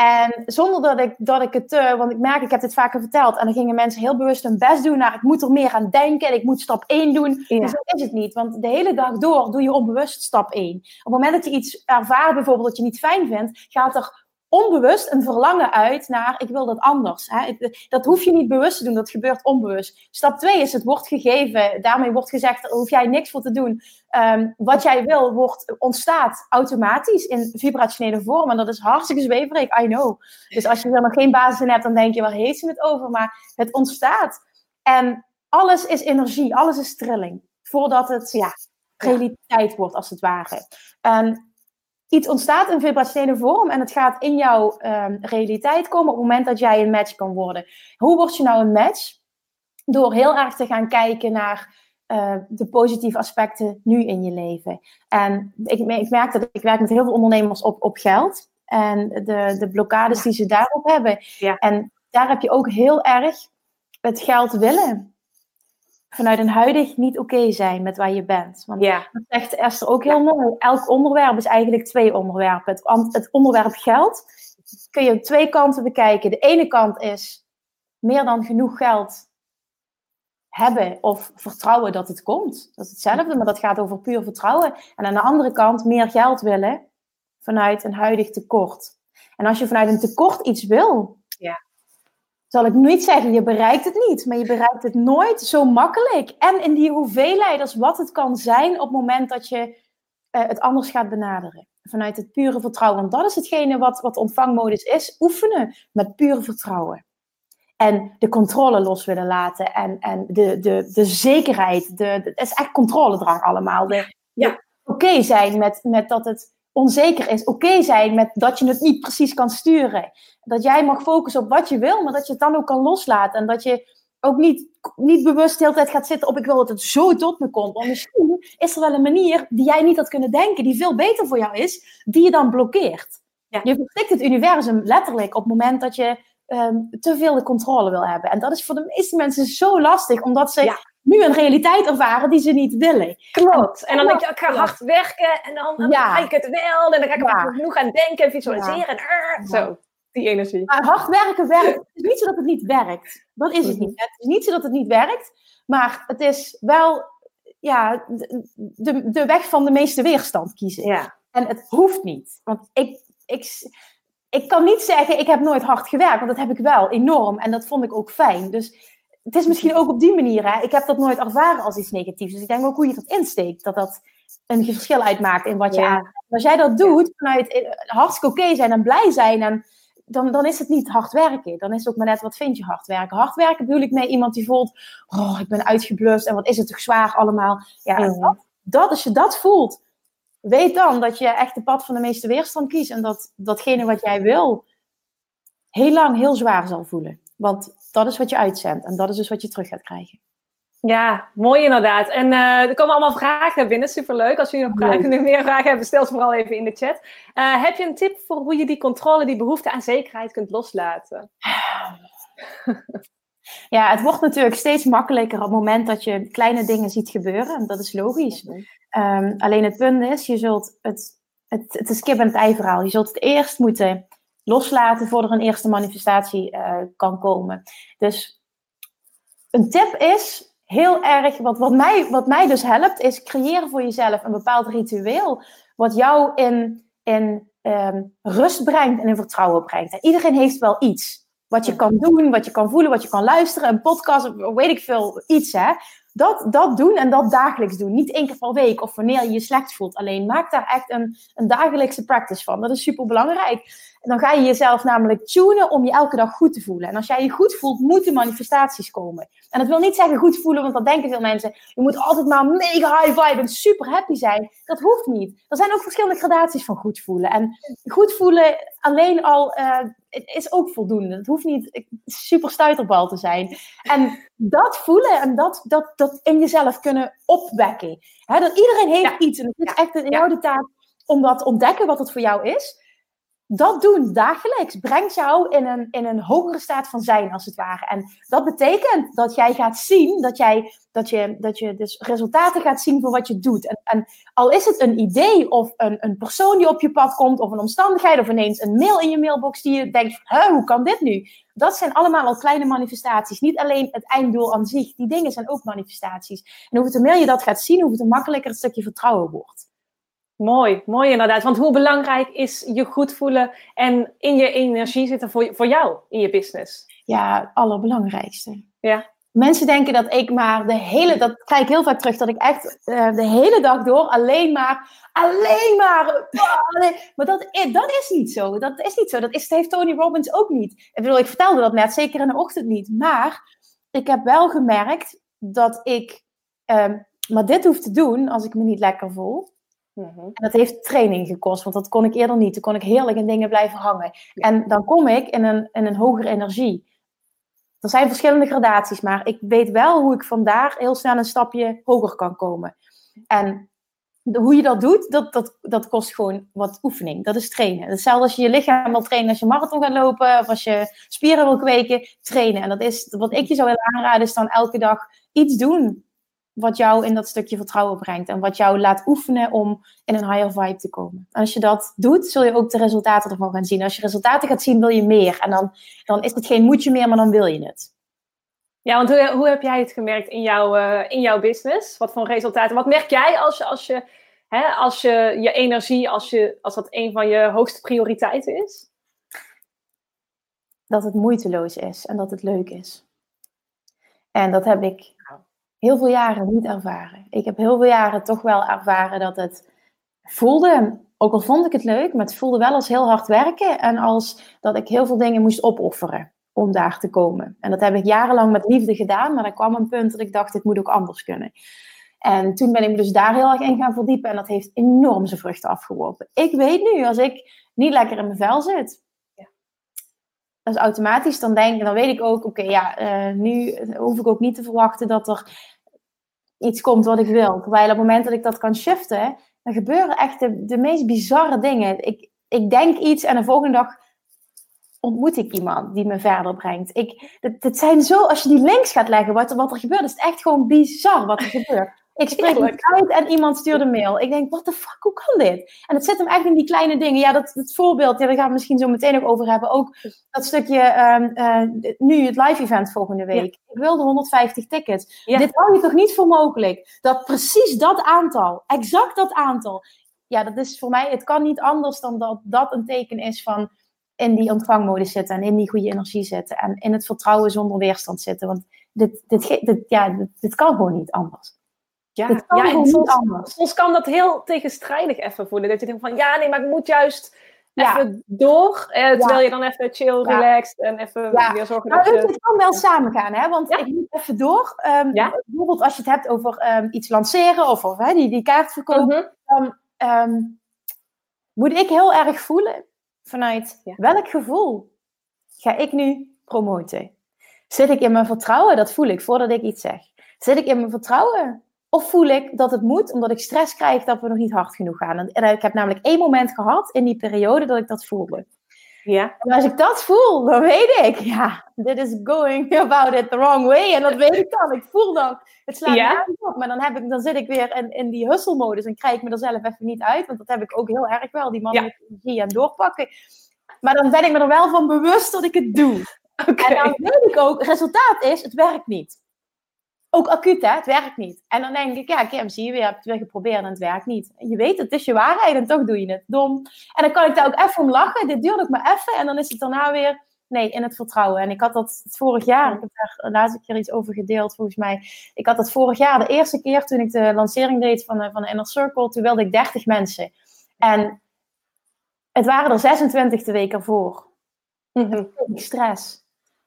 Speaker 1: En zonder dat ik, dat ik het, uh, want ik merk, ik heb dit vaker verteld, en dan gingen mensen heel bewust hun best doen naar, ik moet er meer aan denken en ik moet stap 1 doen. Ja. Dus dat is het niet, want de hele dag door doe je onbewust stap 1. Op het moment dat je iets ervaart, bijvoorbeeld dat je niet fijn vindt, gaat er onbewust een verlangen uit naar ik wil dat anders. Hè? Dat hoef je niet bewust te doen, dat gebeurt onbewust. Stap 2 is het wordt gegeven. Daarmee wordt gezegd, daar hoef jij niks voor te doen. Um, wat jij wil, wordt, ontstaat automatisch in vibrationele vorm. En dat is hartstikke zweverig, I know. Dus als je er nog geen basis in hebt, dan denk je, waar heeft ze het over? Maar het ontstaat. En alles is energie, alles is trilling. Voordat het ja, realiteit wordt, als het ware. En iets ontstaat in vibrationele vorm en het gaat in jouw um, realiteit komen op het moment dat jij een match kan worden. Hoe word je nou een match? Door heel erg te gaan kijken naar uh, de positieve aspecten nu in je leven. En ik, ik merk dat ik werk met heel veel ondernemers op, op geld. En de, de blokkades die ze daarop hebben. Ja. En daar heb je ook heel erg het geld willen vanuit een huidig niet oké zijn met waar je bent. Want
Speaker 2: Ja.
Speaker 1: dat zegt Esther ook heel mooi. Elk onderwerp is eigenlijk twee onderwerpen. Het, het onderwerp geld kun je op twee kanten bekijken. De ene kant is meer dan genoeg geld hebben of vertrouwen dat het komt. Dat is hetzelfde, maar dat gaat over puur vertrouwen. En aan de andere kant meer geld willen vanuit een huidig tekort. En als je vanuit een tekort iets wil. Zal ik niet zeggen, je bereikt het niet, maar je bereikt het nooit zo makkelijk. En in die hoeveelheid als wat het kan zijn op het moment dat je eh, het anders gaat benaderen. Vanuit het pure vertrouwen. Want dat is hetgene wat, wat ontvangmodus is. Oefenen met pure vertrouwen. En de controle los willen laten. En, en de, de, de zekerheid. De, de- het is echt controledrang allemaal. De,
Speaker 2: Ja.
Speaker 1: de Oké zijn met, met dat het onzeker is. Oké zijn met dat je het niet precies kan sturen. Dat jij mag focussen op wat je wil, maar dat je het dan ook kan loslaten. En dat je ook niet, niet bewust de hele tijd gaat zitten op ik wil dat het zo tot me komt. Want misschien is er wel een manier die jij niet had kunnen denken, die veel beter voor jou is, die je dan blokkeert.
Speaker 2: Ja.
Speaker 1: Je verstikt het universum letterlijk op het moment dat je ehm, te veel de controle wil hebben. En dat is voor de meeste mensen zo lastig, omdat ze
Speaker 2: Ja.
Speaker 1: Nu een realiteit ervaren die ze niet willen.
Speaker 2: Klopt. En dan denk je, ik ga hard werken en dan, dan
Speaker 1: Ja.
Speaker 2: krijg ik het wel. En dan ga ik er genoeg aan denken en visualiseren. En,
Speaker 1: Ja.
Speaker 2: Zo, die energie.
Speaker 1: Maar hard werken werkt. Het is niet zo dat het niet werkt. Dat is het
Speaker 2: Mhm.
Speaker 1: niet. Het is niet zo dat het niet werkt. Maar het is wel ja, de, de, de weg van de meeste weerstand kiezen.
Speaker 2: Ja.
Speaker 1: En het hoeft niet. Want ik, ik, ik kan niet zeggen, ik heb nooit hard gewerkt. Want dat heb ik wel, enorm. En dat vond ik ook fijn. Dus het is misschien ook op die manier. Hè? Ik heb dat nooit ervaren als iets negatiefs. Dus ik denk ook hoe je dat insteekt. Dat dat een verschil uitmaakt in wat je
Speaker 2: Ja.
Speaker 1: aan. Als jij dat doet vanuit eh, hartstikke oké zijn en blij zijn. En dan, dan is het niet hard werken. Dan is het ook maar net wat vind je hard werken. Hard werken bedoel ik mee iemand die voelt, oh, ik ben uitgeblust en wat is het toch zwaar allemaal. Ja, dat, dat, als je dat voelt, weet dan dat je echt de pad van de meeste weerstand kiest. En dat datgene wat jij wil, heel lang heel zwaar zal voelen. Want dat is wat je uitzendt en dat is dus wat je terug gaat krijgen.
Speaker 2: Ja, mooi inderdaad. En eh, er komen allemaal vragen binnen. Superleuk. Als jullie nog vragen, nu meer vragen hebben, stel ze vooral even in de chat. Eh, heb je een tip voor hoe je die controle, die behoefte aan zekerheid kunt loslaten?
Speaker 1: Ja, het wordt natuurlijk steeds makkelijker op het moment dat je kleine dingen ziet gebeuren. En dat is logisch. Ehm, alleen het punt is, je zult het, het, het is kip en het ei verhaal. Je zult het eerst moeten loslaten voordat er een eerste manifestatie eh, kan komen. Dus een tip is heel erg, wat, wat, mij, wat mij dus helpt, is creëren voor jezelf een bepaald ritueel. Wat jou in, in ehm, rust brengt en in vertrouwen brengt. En iedereen heeft wel iets. Wat je kan doen, wat je kan voelen, wat je kan luisteren, een podcast, weet ik veel, iets hè. Dat, dat doen en dat dagelijks doen. Niet één keer per week of wanneer je je slecht voelt. Alleen maak daar echt een, een dagelijkse practice van. Dat is super belangrijk. En dan ga je jezelf namelijk tunen om je elke dag goed te voelen. En als jij je goed voelt, moeten manifestaties komen. En dat wil niet zeggen goed voelen, want dat denken veel mensen. Je moet altijd maar mega high vibe en super happy zijn. Dat hoeft niet. Er zijn ook verschillende gradaties van goed voelen. En goed voelen alleen al eh, het is ook voldoende. Het hoeft niet super stuiterbal te zijn. En dat voelen en dat, dat, dat in jezelf kunnen opwekken. Dat iedereen heeft
Speaker 2: Ja.
Speaker 1: iets. En het is
Speaker 2: Ja.
Speaker 1: echt in jou de taak om dat te ontdekken wat het voor jou is. Dat doen dagelijks brengt jou in een, in een hogere staat van zijn, als het ware. En dat betekent dat jij gaat zien, dat, jij, dat, je, dat je dus resultaten gaat zien voor wat je doet. En, en al is het een idee of een, een persoon die op je pad komt, of een omstandigheid, of ineens een mail in je mailbox die je denkt, Huh, hoe kan dit nu? Dat zijn allemaal al kleine manifestaties. Niet alleen het einddoel aan zich. Die dingen zijn ook manifestaties. En hoe meer je dat gaat zien, hoe makkelijker het stukje vertrouwen wordt.
Speaker 2: Mooi, mooi inderdaad. Want hoe belangrijk is je goed voelen en in je energie zitten voor, voor jou in je business?
Speaker 1: Ja, het allerbelangrijkste.
Speaker 2: Ja.
Speaker 1: Mensen denken dat ik maar de hele, dat krijg ik heel vaak terug, dat ik echt eh, de hele dag door alleen maar, alleen maar, alleen- maar dat, is- dat is niet zo. Dat is niet zo. Dat is, heeft Tony Robbins ook niet. Ik bedoel, ik vertelde dat net, zeker in de ochtend niet. Maar ik heb wel gemerkt dat ik ehm, maar dit hoef te doen als ik me niet lekker voel. En dat heeft training gekost, want dat kon ik eerder niet. Toen kon ik heerlijk in dingen blijven hangen. En dan kom ik in een, in een hogere energie. Er zijn verschillende gradaties, maar ik weet wel hoe ik vandaar heel snel een stapje hoger kan komen. En hoe je dat doet, dat, dat, dat kost gewoon wat oefening. Dat is trainen. Hetzelfde als je je lichaam wil trainen als je marathon gaat lopen of als je spieren wil kweken, trainen. En dat is wat ik je zou willen aanraden, is dan elke dag iets doen wat jou in dat stukje vertrouwen brengt en wat jou laat oefenen om in een higher vibe te komen. En als je dat doet, zul je ook de resultaten ervan gaan zien. Als je resultaten gaat zien, wil je meer. En dan, dan is het geen moedje meer, maar dan wil je het.
Speaker 2: Ja, want hoe, hoe heb jij het gemerkt in, jouw uh, in jouw business? Wat voor resultaten? Wat merk jij als je, als je, hè, als je, je energie, als, je, als dat een van je hoogste prioriteiten is?
Speaker 1: Dat het moeiteloos is en dat het leuk is. En dat heb ik heel veel jaren niet ervaren. Ik heb heel veel jaren toch wel ervaren dat het voelde, ook al vond ik het leuk, maar het voelde wel als heel hard werken en als dat ik heel veel dingen moest opofferen om daar te komen. En dat heb ik jarenlang met liefde gedaan, maar er kwam een punt dat ik dacht, dit moet ook anders kunnen. En toen ben ik me dus daar heel erg in gaan verdiepen en dat heeft enorm zijn vruchten afgeworpen. Ik weet nu, als ik niet lekker in mijn vel zit, ja. dat is automatisch, dan denk ik, dan weet ik ook, oké, ja, uh, nu hoef ik ook niet te verwachten dat er iets komt wat ik wil. Terwijl op het moment dat ik dat kan shiften, dan gebeuren echt de, meest bizarre dingen. Ik, ik denk iets en de volgende dag ontmoet ik iemand die me verder brengt. Ik, het, zijn zo, als je die links gaat leggen, wat, wat er gebeurt, is het echt gewoon bizar wat er gebeurt. Ik spreek het uit en iemand stuurt een mail. Ik denk, what the fuck, hoe kan dit? En het zit hem echt in die kleine dingen. Ja, dat, dat voorbeeld, ja, daar gaan we misschien zo meteen nog over hebben. Ook dat stukje, um, uh, nu het live event volgende week. Ik wilde 150 tickets. Dit hou je toch niet voor mogelijk? Dat precies dat aantal, exact dat aantal. Ja, dat is voor mij, het kan niet anders dan dat dat een teken is van in die ontvangmodus zitten en in die goede energie zitten en in het vertrouwen zonder weerstand zitten. Want dit, dit, dit, ja, dit, dit kan gewoon niet anders.
Speaker 2: Ja, kan ja gewoon soms, niet anders. Soms kan dat heel tegenstrijdig even voelen. Dat je denkt van ja, nee, maar ik moet juist even door. Eh, terwijl je dan even chill, relaxed en even weer zorgen
Speaker 1: nou, dat je... Het kan wel samen gaan, hè? want ik moet even door. Um, bijvoorbeeld als je het hebt over um, iets lanceren of, of hè, die, die kaart verkopen. Dan um, moet ik heel erg voelen vanuit welk gevoel ga ik nu promoten? Zit ik in mijn vertrouwen? Dat voel ik voordat ik iets zeg. Zit ik in mijn vertrouwen? Of voel ik dat het moet omdat ik stress krijg dat we nog niet hard genoeg gaan? En, ik heb namelijk één moment gehad in die periode dat ik dat voelde. Ja. En als ik dat voel, dan weet ik, ja, dit is going about it the wrong way. En dat weet ik dan. Ik voel dan, het slaat ja. me op. Maar dan, heb ik, dan zit ik weer in, in die hustle-modus en krijg ik me er zelf even niet uit. Want dat heb ik ook heel erg wel, die mannelijke ja. energie en doorpakken. Maar dan ben ik me er wel van bewust dat ik het doe. Okay. En dan weet ik ook, resultaat is, het werkt niet. Ook acuut, hè? Het werkt niet. En dan denk ik, ja, Kim, zie je weer, je hebt het weer geprobeerd en het werkt niet. Je weet, het is je waarheid en toch doe je het. Dom. En dan kan ik daar ook even om lachen. Dit duurt ook maar even. En dan is het daarna weer, nee, in het vertrouwen. En ik had dat vorig jaar, ik heb daar laatst een keer iets over gedeeld, volgens mij. Ik had dat vorig jaar, de eerste keer toen ik de lancering deed van, van de Inner Circle, toen wilde ik 30 mensen. En het waren er 26 de week ervoor. Mm Stress.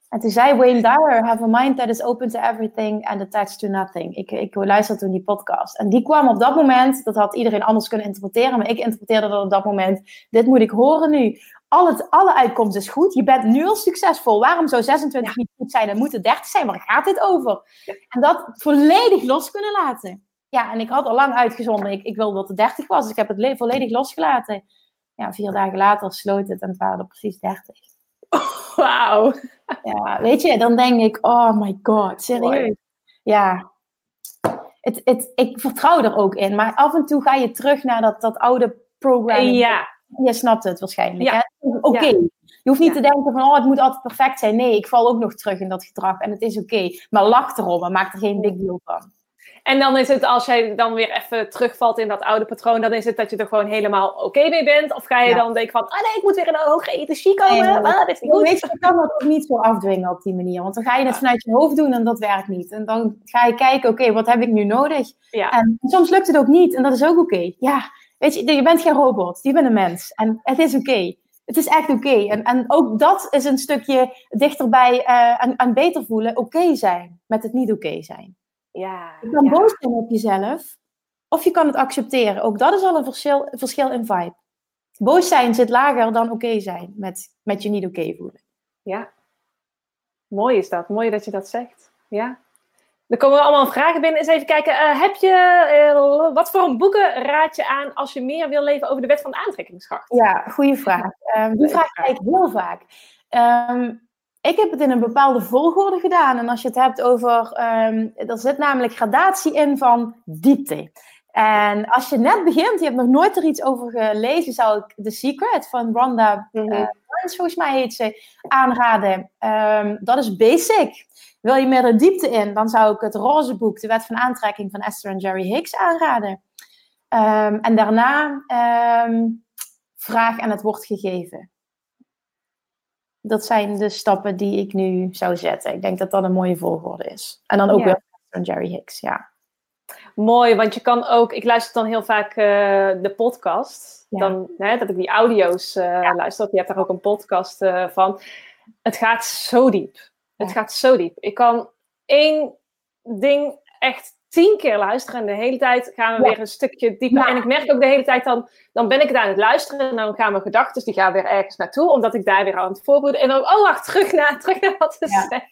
Speaker 1: En toen zei Wayne Dyer, have a mind that is open to everything and attached to nothing. Ik, ik luisterde toen die podcast. En die kwam op dat moment, dat had iedereen anders kunnen interpreteren, maar ik interpreteerde dat op dat moment, dit moet ik horen nu. Al het, alle uitkomst is goed, je bent nu al succesvol. Waarom zou 26 niet goed zijn? Dan moet het 30 zijn, waar gaat dit over? En dat volledig los kunnen laten. Ja, en ik had al lang uitgezonden, ik, ik wilde dat het 30 was, dus ik heb het volledig losgelaten. Ja, vier dagen later sloot het en het waren er precies 30.
Speaker 2: Wauw.
Speaker 1: Ja, weet je, dan denk ik, oh my god, serieus. Ja. Het, het, ik vertrouw er ook in, maar af en toe ga je terug naar dat, dat oude programma.
Speaker 2: Ja.
Speaker 1: Je snapt het waarschijnlijk. Ja. Oké. Je hoeft niet te denken van, oh, het moet altijd perfect zijn. Nee, ik val ook nog terug in dat gedrag en het is oké. Maar lach erom en maak er geen big deal van.
Speaker 2: En dan is het, als jij dan weer even terugvalt in dat oude patroon, dan is het dat je er gewoon helemaal oké mee bent. Of ga je dan denken van, ah nee, ik moet weer in een hogere energie komen. Ah, dat is niet goed.
Speaker 1: Weet je, kan dat ook niet zo afdwingen op die manier. Want dan ga je het vanuit je hoofd doen en dat werkt niet. En dan ga je kijken, oké, wat heb ik nu nodig? Ja. En soms lukt het ook niet en dat is ook oké. Ja, weet je, je bent geen robot, je bent een mens. En het is oké. Het is echt oké. En, en ook dat is een stukje dichterbij uh, aan, aan beter voelen, oké zijn met het niet oké zijn.
Speaker 2: Ja,
Speaker 1: je kan boos zijn op jezelf, of je kan het accepteren. Ook dat is al een verschil, verschil in vibe. Boos zijn zit lager dan oké zijn met, met je niet oké voelen.
Speaker 2: Ja, mooi is dat. Mooi dat je dat zegt. Ja. Dan komen we allemaal vragen binnen. Eens even kijken. Uh, heb je, uh, wat voor een boeken raad je aan als je meer wil leven over de wet van de aantrekkingskracht?
Speaker 1: Ja, goede vraag. Um, die vraag krijg ik heel vaak. Um, ik heb het in een bepaalde volgorde gedaan. En als je het hebt over, um, er zit namelijk gradatie in van diepte. En als je net begint, je hebt nog nooit er iets over gelezen, zou ik The Secret van Rhonda mm -hmm. uh, volgens mij heet ze, aanraden. Um, dat is basic. Wil je meer de diepte in, dan zou ik het roze boek, De Wet van Aantrekking van Esther en Jerry Hicks aanraden. Um, en daarna um, Vraag en het wordt gegeven. Dat zijn de stappen die ik nu zou zetten. Ik denk dat dat een mooie volgorde is. En dan ook ja. weer en Jerry Hicks, ja.
Speaker 2: Mooi, want je kan ook, ik luister dan heel vaak uh, de podcast. Ja. Dan, hè, dat ik die audio's uh, ja. luister. Je hebt daar ook een podcast uh, van. Het gaat zo diep. Het gaat zo diep. Ik kan één ding echt tien keer luisteren en de hele tijd gaan we weer een stukje dieper. En ik merk ook de hele tijd dan, dan ben ik het aan het luisteren en dan gaan mijn gedachten, die gaan weer ergens naartoe, omdat ik daar weer aan het voorbereiden. En dan, oh wacht, terug naar, terug naar wat te zeggen.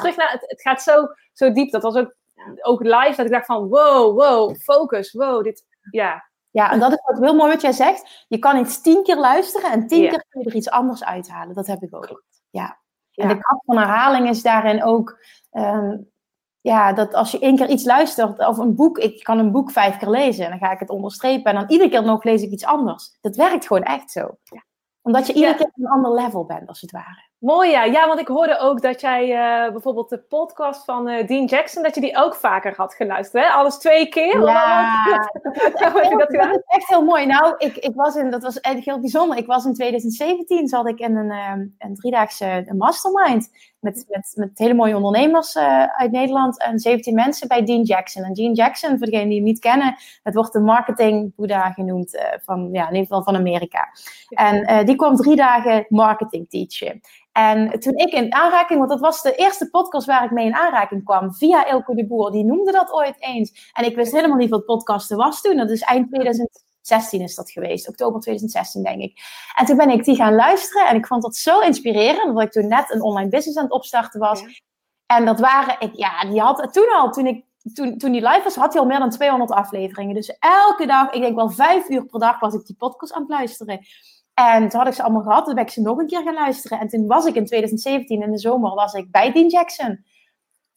Speaker 2: Terug naar, het, het gaat zo, zo diep. Dat was ook ook live, dat ik dacht van wow, wow, focus, wow, dit, ja.
Speaker 1: Ja, en dat is wat heel mooi wat jij zegt. Je kan iets tien keer luisteren en tien ja. keer kun je er iets anders uithalen. Dat heb ik ook. Ja. En de kracht van herhaling is daarin ook, um, ja, dat als je één keer iets luistert, of een boek, ik kan een boek vijf keer lezen en dan ga ik het onderstrepen en dan iedere keer nog lees ik iets anders. Dat werkt gewoon echt zo. Ja. Omdat je iedere keer op een ander level bent, als het ware.
Speaker 2: Mooi ja. Ja, want ik hoorde ook dat jij uh, bijvoorbeeld de podcast van uh, Dean Jackson, dat je die ook vaker had geluisterd. Hè? Alles twee keer?
Speaker 1: Ja, dat, is echt, is echt heel mooi. Nou, ik, ik was in, dat was eigenlijk heel bijzonder. Ik was in 2017, zat ik in een, um, een driedaagse mastermind met, met, met hele mooie ondernemers uh, uit Nederland en 17 mensen bij Dean Jackson. En Dean Jackson, voor degenen die hem niet kennen, het wordt de marketing Boeddha genoemd van, ja, in ieder geval van Amerika. En die kwam drie dagen marketing teachen. En toen ik in aanraking, want dat was de eerste podcast waar ik mee in aanraking kwam, via Elko de Boer, die noemde dat ooit eens. En ik wist helemaal niet wat podcasten was toen. Dat is eind 2016 is dat geweest, oktober 2016 denk ik. En toen ben ik die gaan luisteren en ik vond dat zo inspirerend, omdat ik toen net een online business aan het opstarten was. Ja. En dat waren, ik, ja, die had toen al, toen ik toen, toen die live was, had hij al meer dan 200 afleveringen. Dus elke dag, ik denk wel vijf uur per dag, was ik die podcast aan het luisteren. En toen had ik ze allemaal gehad, toen ben ik ze nog een keer gaan luisteren. En toen was ik in 2017, in de zomer, was ik bij Dean Jackson.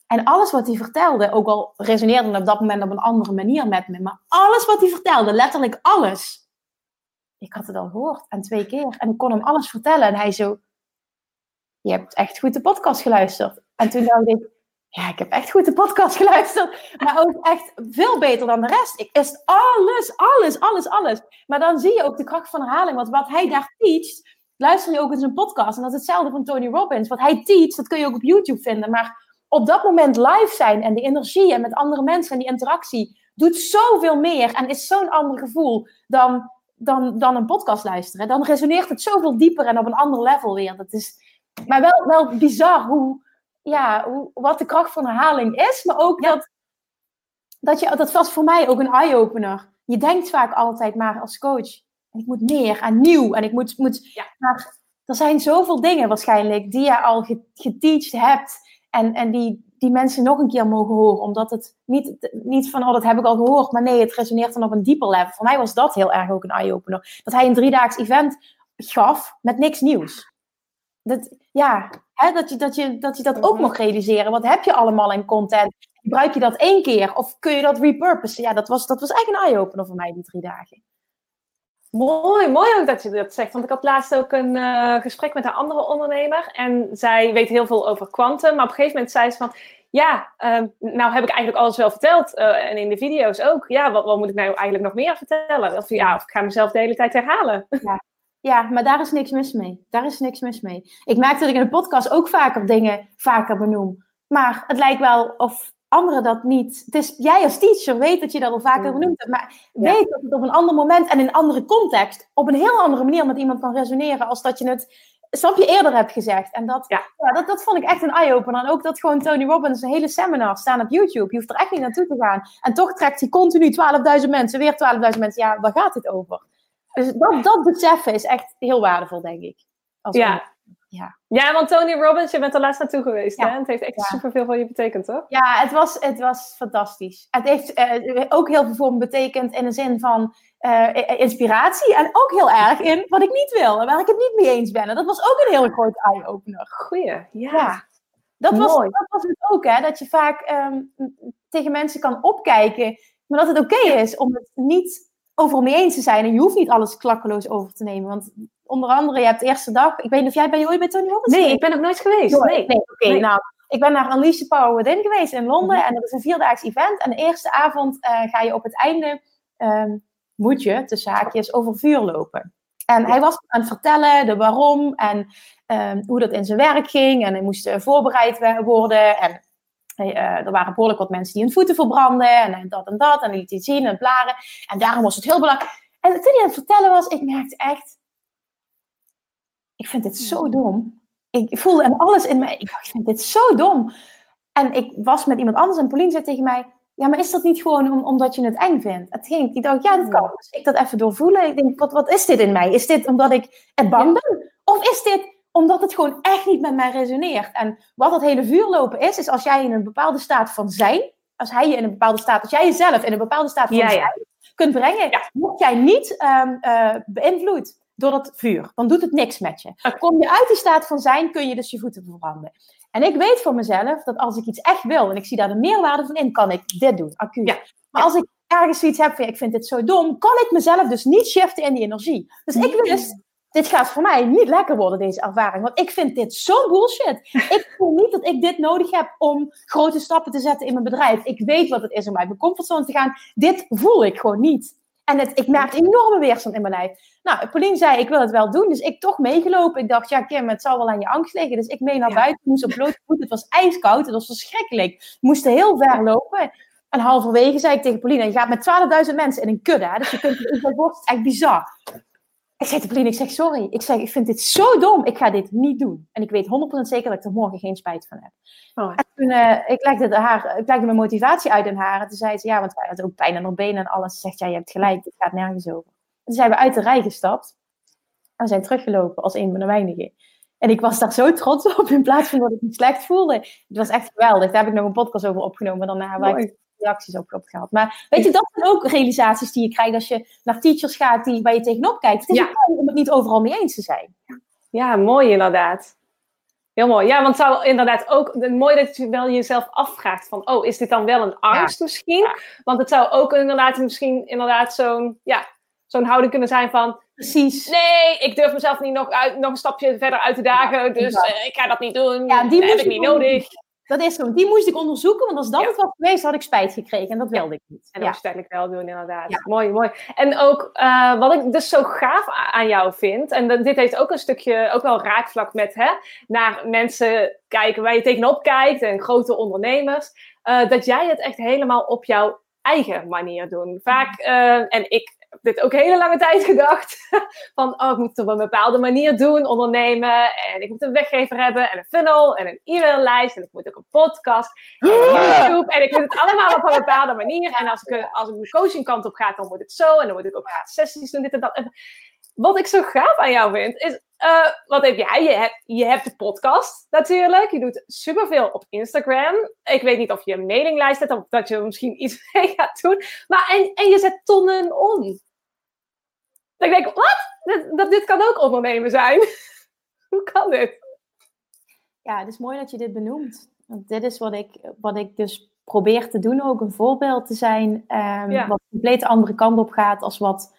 Speaker 1: En alles wat hij vertelde, ook al resoneerde op dat moment op een andere manier met me, maar alles wat hij vertelde, letterlijk alles. Ik had het al gehoord en twee keer. En ik kon hem alles vertellen. En hij zo, je hebt echt goed de podcast geluisterd. En toen dacht ik, ja, ik heb echt goed de podcast geluisterd. Maar ook echt veel beter dan de rest. Ik is alles, alles, alles, alles. Maar dan zie je ook de kracht van herhaling. Want wat hij daar teacht, luister je ook in zijn podcast. En dat is hetzelfde van Tony Robbins. Wat hij teacht, dat kun je ook op YouTube vinden. Maar op dat moment live zijn en de energie en met andere mensen en die interactie doet zoveel meer en is zo'n ander gevoel dan, dan, dan een podcast luisteren. Dan resoneert het zoveel dieper en op een ander level weer. Dat is maar wel, wel bizar hoe, ja, hoe, wat de kracht van herhaling is, maar ook dat, dat je, dat was voor mij ook een eye-opener. Je denkt vaak altijd maar als coach, ik moet meer en nieuw en ik moet, moet ja. maar er zijn zoveel dingen waarschijnlijk die je al geteacht hebt en, en die, die mensen nog een keer mogen horen, omdat het niet, niet van, oh, dat heb ik al gehoord, maar nee, het resoneert dan op een dieper level. Voor mij was dat heel erg ook een eye-opener. Dat hij een driedaags event gaf met niks nieuws. Dat, ja, hè, dat, je, dat, je, dat je dat ook mag realiseren. Wat heb je allemaal in content? Gebruik je dat één keer of kun je dat repurposen? Ja, dat was, dat was echt een eye-opener voor mij, die drie dagen.
Speaker 2: Mooi, mooi ook dat je dat zegt. Want ik had laatst ook een uh, gesprek met een andere ondernemer. En zij weet heel veel over kwantum. Maar op een gegeven moment zei ze van... Ja, uh, nou heb ik eigenlijk alles wel verteld. Uh, en in de video's ook. Ja, wat, wat, moet ik nou eigenlijk nog meer vertellen? Of, ja, of ik ga mezelf de hele tijd herhalen.
Speaker 1: Ja. Ja, maar daar is niks mis mee. Daar is niks mis mee. Ik merk dat ik in de podcast ook vaker dingen vaker benoem. Maar het lijkt wel of anderen dat niet. Het is, jij als teacher weet dat je dat al vaker benoemd hebt. Maar weet dat het op een ander moment en in een andere context. op een heel andere manier met iemand kan resoneren. als dat je het. Snap je eerder hebt gezegd. En dat, ja. ja dat, dat vond ik echt een eye-opener. En ook dat gewoon Tony Robbins een hele seminar staan op YouTube. Je hoeft er echt niet naartoe te gaan. En toch trekt hij continu 12.000 mensen, weer 12.000 mensen. Ja, waar gaat het over? Dus dat, dat beseffen is echt heel waardevol, denk ik.
Speaker 2: ja.
Speaker 1: Ja.
Speaker 2: Ja, want Tony Robbins, je bent er laatst naartoe geweest.
Speaker 1: Ja.
Speaker 2: Hè? Het heeft echt
Speaker 1: Ja.
Speaker 2: superveel voor je betekend, toch?
Speaker 1: Ja, het was, het was fantastisch. Het heeft eh, ook heel veel voor me betekend in de zin van eh, inspiratie. En ook heel erg in wat ik niet wil en waar ik het niet mee eens ben. En dat was ook een heel groot eye-opener.
Speaker 2: Goeie, ja.
Speaker 1: Ja. Dat was, dat was het ook, hè? Dat je vaak ehm, tegen mensen kan opkijken, maar dat het oké is om het niet overal mee eens te zijn. En je hoeft niet alles klakkeloos over te nemen. Want onder andere, je hebt de eerste dag, ik weet niet of jij je ooit bij Tony Robbins
Speaker 2: Nee, ik ben nog nooit geweest. Nee.
Speaker 1: Nee, oké.
Speaker 2: Nee.
Speaker 1: Nou, ik ben naar Unleash Power Within geweest in Londen.
Speaker 2: Mhm.
Speaker 1: En dat is een vierdaags event. En de eerste avond eh, ga je op het einde, ehm, moet je, tussen haakjes, over vuur lopen. En hij was aan het vertellen de waarom en ehm, hoe dat in zijn werk ging. En hij moest eh, voorbereid worden. En hij, eh, er waren behoorlijk wat mensen die hun voeten verbranden. En, dat en dat. En hij liet iets zien en blaren. En daarom was het heel belangrijk. En toen hij aan het vertellen was, ik merkte echt... Ik vind dit zo dom. Ik voelde en alles in mij. Ik dacht, ik vind dit zo dom. En ik was met iemand anders en Pauline zei tegen mij... Ja, maar is dat niet gewoon om, omdat je het eng vindt? Het ging, ik dacht, ja, dat kan. Dus ik dat even doorvoelen. Ik denk, wat, wat is dit in mij? Is dit omdat ik het bang ben? Of is dit omdat het gewoon echt niet met mij resoneert? En wat dat hele vuurlopen is, is als jij in een bepaalde staat van zijn... Als hij je in een bepaalde staat... Als jij jezelf in een bepaalde staat van
Speaker 2: Ja,
Speaker 1: zijn kunt brengen...
Speaker 2: Ja.
Speaker 1: Word jij niet eh, beïnvloed door dat vuur. Dan doet het niks met je. Kom je uit die staat van zijn, kun je dus je voeten verbranden. En ik weet voor mezelf dat als ik iets echt wil en ik zie daar de meerwaarde van in, kan ik dit doen, acuut.
Speaker 2: Ja.
Speaker 1: Maar als ik ergens zoiets heb van, ik vind dit zo dom, kan ik mezelf dus niet shiften in die energie. Dus ik wist, dit gaat voor mij niet lekker worden, deze ervaring. Want ik vind dit zo bullshit. Ik voel niet dat ik dit nodig heb om grote stappen te zetten in mijn bedrijf. Ik weet wat het is om uit mijn comfortzone te gaan. Dit voel ik gewoon niet. En het, ik merk enorme weerstand in mijn lijf. Nou, Pauline zei, ik wil het wel doen. Dus ik toch meegelopen. Ik dacht, ja Kim, het zal wel aan je angst liggen. Dus ik mee naar
Speaker 2: Ja.
Speaker 1: buiten, moest op blote voeten. Het was ijskoud, het was verschrikkelijk. We moesten heel ver lopen. En halverwege zei ik tegen Pauline, je gaat met 12.000 mensen in een kudde. Hè? Dus je kunt je echt bizar. Ik zei tegen Pauline, ik zeg sorry. Ik zeg, ik vind dit zo dom. Ik ga dit niet doen. En ik weet 100% zeker dat ik er morgen geen spijt van heb.
Speaker 2: Oh.
Speaker 1: En toen, eh, ik, legde de haar, ik legde mijn motivatie uit aan haar. En toen zei ze, ja, want wij hadden ook pijn aan haar benen en alles. Ze zegt, ja, je hebt gelijk, het gaat nergens over. En toen zijn we uit de rij gestapt. En we zijn teruggelopen als een van de weinigen. En ik was daar zo trots op, in plaats van dat ik me slecht voelde. Het was echt geweldig. Daar heb ik nog een podcast over opgenomen daarna, waar
Speaker 2: Mooi.
Speaker 1: ik reacties op gehad. Maar weet je, dat zijn ook realisaties die je krijgt als je naar teachers gaat die, waar je tegenop kijkt. Het is
Speaker 2: Ja.
Speaker 1: om het niet overal mee eens te zijn.
Speaker 2: Ja, mooi inderdaad. Heel mooi. Ja, want het zou inderdaad ook mooi dat je wel jezelf afvraagt van, oh, is dit dan wel een angst misschien? Want het zou ook inderdaad misschien inderdaad zo'n, ja, zo'n houding kunnen zijn van,
Speaker 1: Precies.
Speaker 2: nee, ik durf mezelf niet nog, uit, nog een stapje verder uit te dagen, dus
Speaker 1: Ja.
Speaker 2: eh, ik ga dat niet doen.
Speaker 1: Ja, die
Speaker 2: dat heb ik niet nodig.
Speaker 1: Dat is zo. Die moest ik onderzoeken, want als dat
Speaker 2: Ja.
Speaker 1: het was geweest, had ik spijt gekregen. En dat wilde ik niet.
Speaker 2: En dat moest je uiteindelijk wel doen, inderdaad. Mooi, mooi. En ook eh, wat ik dus zo gaaf aan jou vind, en dit heeft ook een stukje, ook wel raakvlak met hè, naar mensen kijken waar je tegenop kijkt en grote ondernemers, eh, dat jij het echt helemaal op jouw eigen manier doet. Vaak, eh, en ik heb dit ook hele lange tijd gedacht, van oh, ik moet het op een bepaalde manier doen, ondernemen, en ik moet een weggever hebben, en een funnel, en een e-maillijst, en ik moet ook een podcast, en YouTube, en ik moet het allemaal op een bepaalde manier. En als ik, als ik de coaching kant op ga, dan moet het zo, en dan moet ik ook sessies doen, dit en dat. En wat ik zo gaaf aan jou vind, is, eh, wat heb jij? Je hebt, je hebt de podcast natuurlijk, je doet superveel op Instagram. Ik weet niet of je een mailinglijst hebt, of dat je er misschien iets mee gaat doen. Maar, en, en je zet tonnen om. Ik denk, wat? Dat, dat, dit kan ook ondernemen zijn. Hoe kan dit?
Speaker 1: Ja, het is mooi dat je dit benoemt. Want dit is wat ik, wat ik dus probeer te doen, ook een voorbeeld te zijn, ehm,
Speaker 2: Ja.
Speaker 1: wat een compleet andere kant op gaat als wat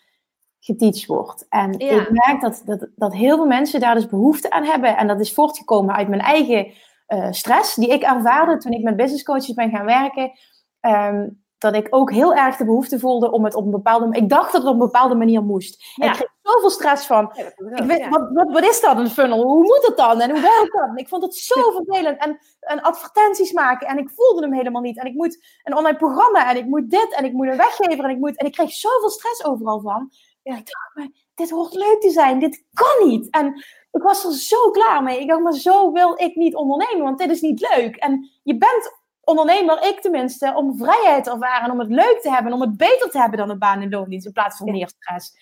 Speaker 1: geteacht wordt. En
Speaker 2: Ja.
Speaker 1: ik merk dat, dat, dat heel veel mensen daar dus behoefte aan hebben. En dat is voortgekomen uit mijn eigen eh, stress die ik ervaarde toen ik met business coaches ben gaan werken. Ehm, dat ik ook heel erg de behoefte voelde om het op een bepaalde Ik dacht dat het op een bepaalde manier moest. En ik kreeg zoveel stress van.
Speaker 2: Ja, ik
Speaker 1: weet,
Speaker 2: ja.
Speaker 1: wat, wat, wat is dat, een funnel? Hoe moet het dan? En hoe werkt dat? En ik vond het zo vervelend. En, en advertenties maken. En ik voelde hem helemaal niet. En ik moet een online programma. En ik moet dit. En ik moet een weggever. En ik, moet, en ik kreeg zoveel stress overal van. En ik dacht, maar dit hoort leuk te zijn. Dit kan niet. En ik was er zo klaar mee. Ik dacht, maar zo wil ik niet ondernemen. Want dit is niet leuk. En je bent ondernemer, ik tenminste, om vrijheid te ervaren. Om het leuk te hebben. Om het beter te hebben dan een baan in loondienst. In plaats van
Speaker 2: Ja.
Speaker 1: meer stress.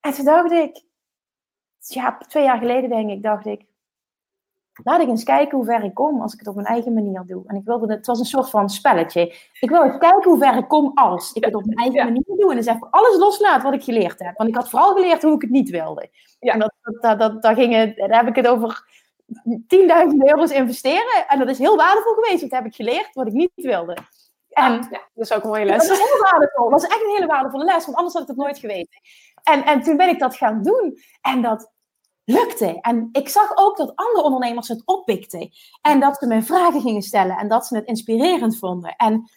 Speaker 1: En toen dacht ik, ja, twee jaar geleden denk ik, dacht ik, laat ik eens kijken hoe ver ik kom als ik het op mijn eigen manier doe. En ik wilde het, het was een soort van spelletje. Ik wil eens kijken hoe ver ik kom als ik het op mijn eigen
Speaker 2: Ja.
Speaker 1: manier doe. En dus even alles loslaat wat ik geleerd heb. Want ik had vooral geleerd hoe ik het niet wilde.
Speaker 2: Ja.
Speaker 1: En dat, dat, dat, dat, daar, ging daar heb ik het over 10.000 euro's investeren. En dat is heel waardevol geweest, want heb ik geleerd wat ik niet wilde. En
Speaker 2: Ja, dat is ook een mooie
Speaker 1: dat
Speaker 2: les.
Speaker 1: was heel waardevol. Dat was echt een hele waardevolle les, want anders had ik het nooit geweten. En, en toen ben ik dat gaan doen. En dat lukte. En ik zag ook dat andere ondernemers het oppikten. En dat ze me vragen gingen stellen. En dat ze het inspirerend vonden. En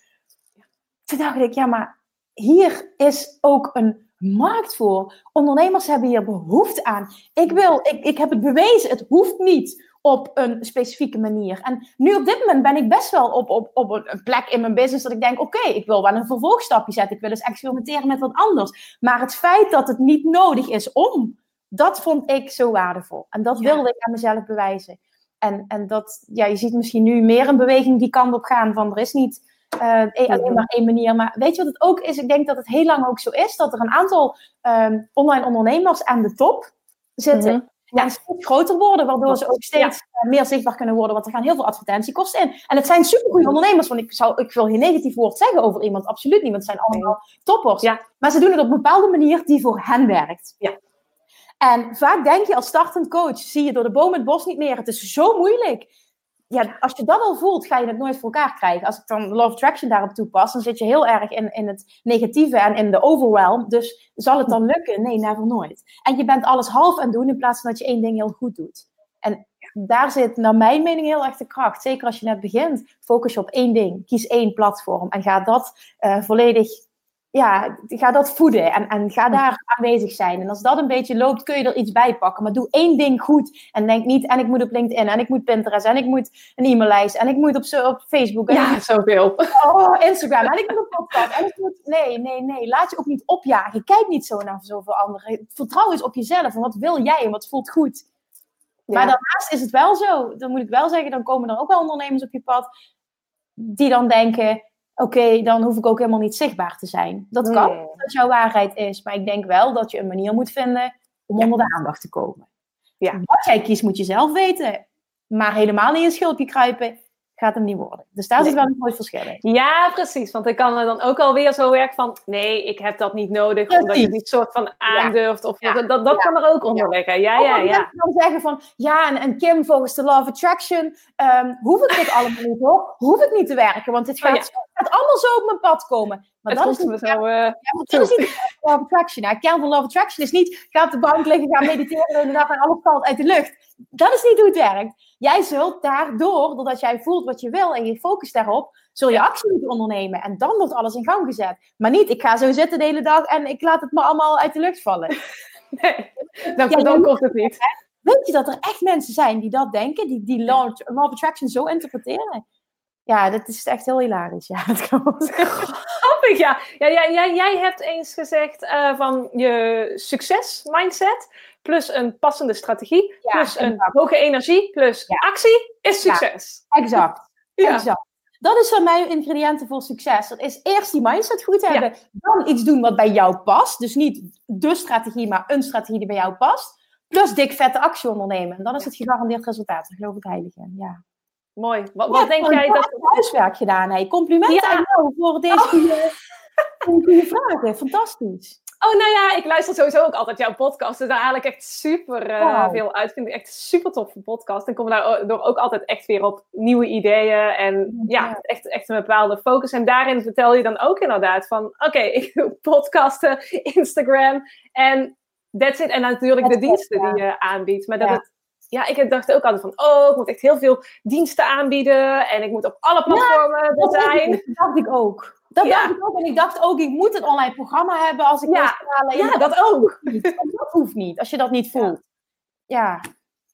Speaker 1: toen dacht ik, ja, maar hier is ook een markt voor. Ondernemers hebben hier behoefte aan. Ik wil, ik, ik heb het bewezen, het hoeft niet op een specifieke manier. En nu op dit moment ben ik best wel op, op, op een een plek in mijn business dat ik denk, oké, ik wil wel een vervolgstapje zetten. Ik wil eens experimenteren met wat anders. Maar het feit dat het niet nodig is om, dat vond ik zo waardevol. En dat
Speaker 2: Ja.
Speaker 1: wilde ik aan mezelf bewijzen. En, en dat, ja, je ziet misschien nu meer een beweging die kant op gaan van er is niet eh, eh, alleen maar één manier. Maar weet je wat het ook is? Ik denk dat het heel lang ook zo is dat er een aantal ehm, online ondernemers aan de top zitten.
Speaker 2: Mhm.
Speaker 1: En steeds groter worden, waardoor ze ook steeds eh, meer zichtbaar kunnen worden. Want er gaan heel veel advertentiekosten in. En het zijn supergoeie ondernemers. Want ik, zou, ik wil geen negatief woord zeggen over iemand. Absoluut niet. Want het zijn allemaal toppers.
Speaker 2: Ja.
Speaker 1: Maar ze doen het op een bepaalde manier die voor hen werkt.
Speaker 2: Ja.
Speaker 1: En vaak denk je als startend coach, zie je door de boom het bos niet meer. Het is zo moeilijk. Ja, als je dat al voelt, ga je het nooit voor elkaar krijgen. Als ik dan Law of Attraction daarop toepas, dan zit je heel erg in, in het negatieve en in de overwhelm. Dus zal het dan lukken? Nee, never nooit. En je bent alles half aan doen in plaats van dat je één ding heel goed doet. En daar zit naar mijn mening heel erg de kracht. Zeker als je net begint, focus je op één ding. Kies één platform en ga dat eh, volledig ja, ga dat voeden en, en ga daar aanwezig zijn. En als dat een beetje loopt, kun je er iets bij pakken. Maar doe één ding goed. En denk niet, en ik moet op LinkedIn, en ik moet Pinterest, en ik moet een e-maillijst, en ik moet op, zo- op Facebook, en
Speaker 2: Ja, zoveel.
Speaker 1: oh, Instagram, en ik moet een podcast. En ik moet... Nee, nee, nee. Laat je ook niet opjagen. Kijk niet zo naar zoveel anderen. Vertrouw eens op jezelf. En wat wil jij en wat voelt goed? Maar daarnaast is het wel zo, dan moet ik wel zeggen, dan komen er ook wel ondernemers op je pad die dan denken, oké, dan hoef ik ook helemaal niet zichtbaar te zijn. Dat kan, dat jouw waarheid is. Maar ik denk wel dat je een manier moet vinden om onder de aandacht te komen.
Speaker 2: Ja.
Speaker 1: Wat jij kiest moet je zelf weten. Maar helemaal in je schulpje kruipen gaat hem niet worden. Dus daar zit wel een groot verschil in.
Speaker 2: Ja, precies. Want ik kan er dan ook alweer zo werken van... nee, ik heb dat niet nodig, omdat je die soort van aandurft. Of
Speaker 1: Ja.
Speaker 2: dat, dat, dat
Speaker 1: Ja.
Speaker 2: kan er ook onder liggen. Ja, ja, ja.
Speaker 1: mensen dan zeggen van, ja, en, en Kim, volgens de Law of Attraction, ehm, hoef ik dit allemaal niet hoor. Hoef ik niet te werken, want dit
Speaker 2: Oh,
Speaker 1: gaat, gaat allemaal zo op mijn pad komen. Maar
Speaker 2: Het
Speaker 1: dat is niet
Speaker 2: me zo... eh,
Speaker 1: Ja, maar dat is niet de Law of Attraction. Nou, kern van of Attraction is niet, ga op de bank liggen, ga mediteren dag en alles valt uit de lucht. Dat is niet hoe het werkt. Jij zult daardoor, doordat jij voelt wat je wil en je focust daarop, zul je actie moeten ondernemen. En dan wordt alles in gang gezet. Maar niet, ik ga zo zitten de hele dag en ik laat het me allemaal uit de lucht vallen.
Speaker 2: nee, dan,
Speaker 1: Ja,
Speaker 2: dan
Speaker 1: je-
Speaker 2: komt het niet.
Speaker 1: Weet je dat er echt mensen zijn die dat denken, die, die law, law of Attraction zo interpreteren? Ja, dat is echt heel hilarisch. Ja, dat kan.
Speaker 2: Grappig, ja. ja jij, jij, jij hebt eens gezegd eh, van je succes-mindset... plus een passende strategie,
Speaker 1: Ja,
Speaker 2: plus een
Speaker 1: exact.
Speaker 2: hoge energie, plus
Speaker 1: Ja.
Speaker 2: actie, is succes.
Speaker 1: Exact.
Speaker 2: Ja.
Speaker 1: exact. Dat is van mijn ingrediënten voor succes. Dat is eerst die mindset goed hebben. Dan iets doen wat bij jou past. Dus niet de strategie, maar een strategie die bij jou past. Plus dik vette actie ondernemen. En dan is het gegarandeerd resultaat. Daar geloof ik heilig in. Ja.
Speaker 2: Mooi. Wat, wat denk jij dat...
Speaker 1: prachtig huiswerk gedaan. Hey. Complimenten aan jou voor deze goede, goede vragen. Fantastisch.
Speaker 2: Oh, nou ja, ik luister sowieso ook altijd jouw podcast. Dus daar haal ik echt super eh, veel uit. Vind ik echt een super toffe podcast. En kom daardoor ook altijd echt weer op nieuwe ideeën. En ja,
Speaker 1: Ja.
Speaker 2: Echt, echt een bepaalde focus. En daarin vertel je dan ook inderdaad van... Oké, ik doe podcasten, Instagram en that's it. En natuurlijk de
Speaker 1: it,
Speaker 2: diensten die je aanbiedt. Maar dat
Speaker 1: Ja.
Speaker 2: het... Ja, ik dacht ook altijd van... Oh, ik moet echt heel veel diensten aanbieden. En ik moet op alle platformen
Speaker 1: Dat
Speaker 2: zijn.
Speaker 1: dat dacht ik ook. Dat
Speaker 2: Ja.
Speaker 1: dacht ik ook. En ik dacht ook, ik moet een online programma hebben als ik
Speaker 2: Ja.
Speaker 1: wil stralen.
Speaker 2: Ja, dat ook.
Speaker 1: Dat hoeft niet, als je dat niet voelt. Ja.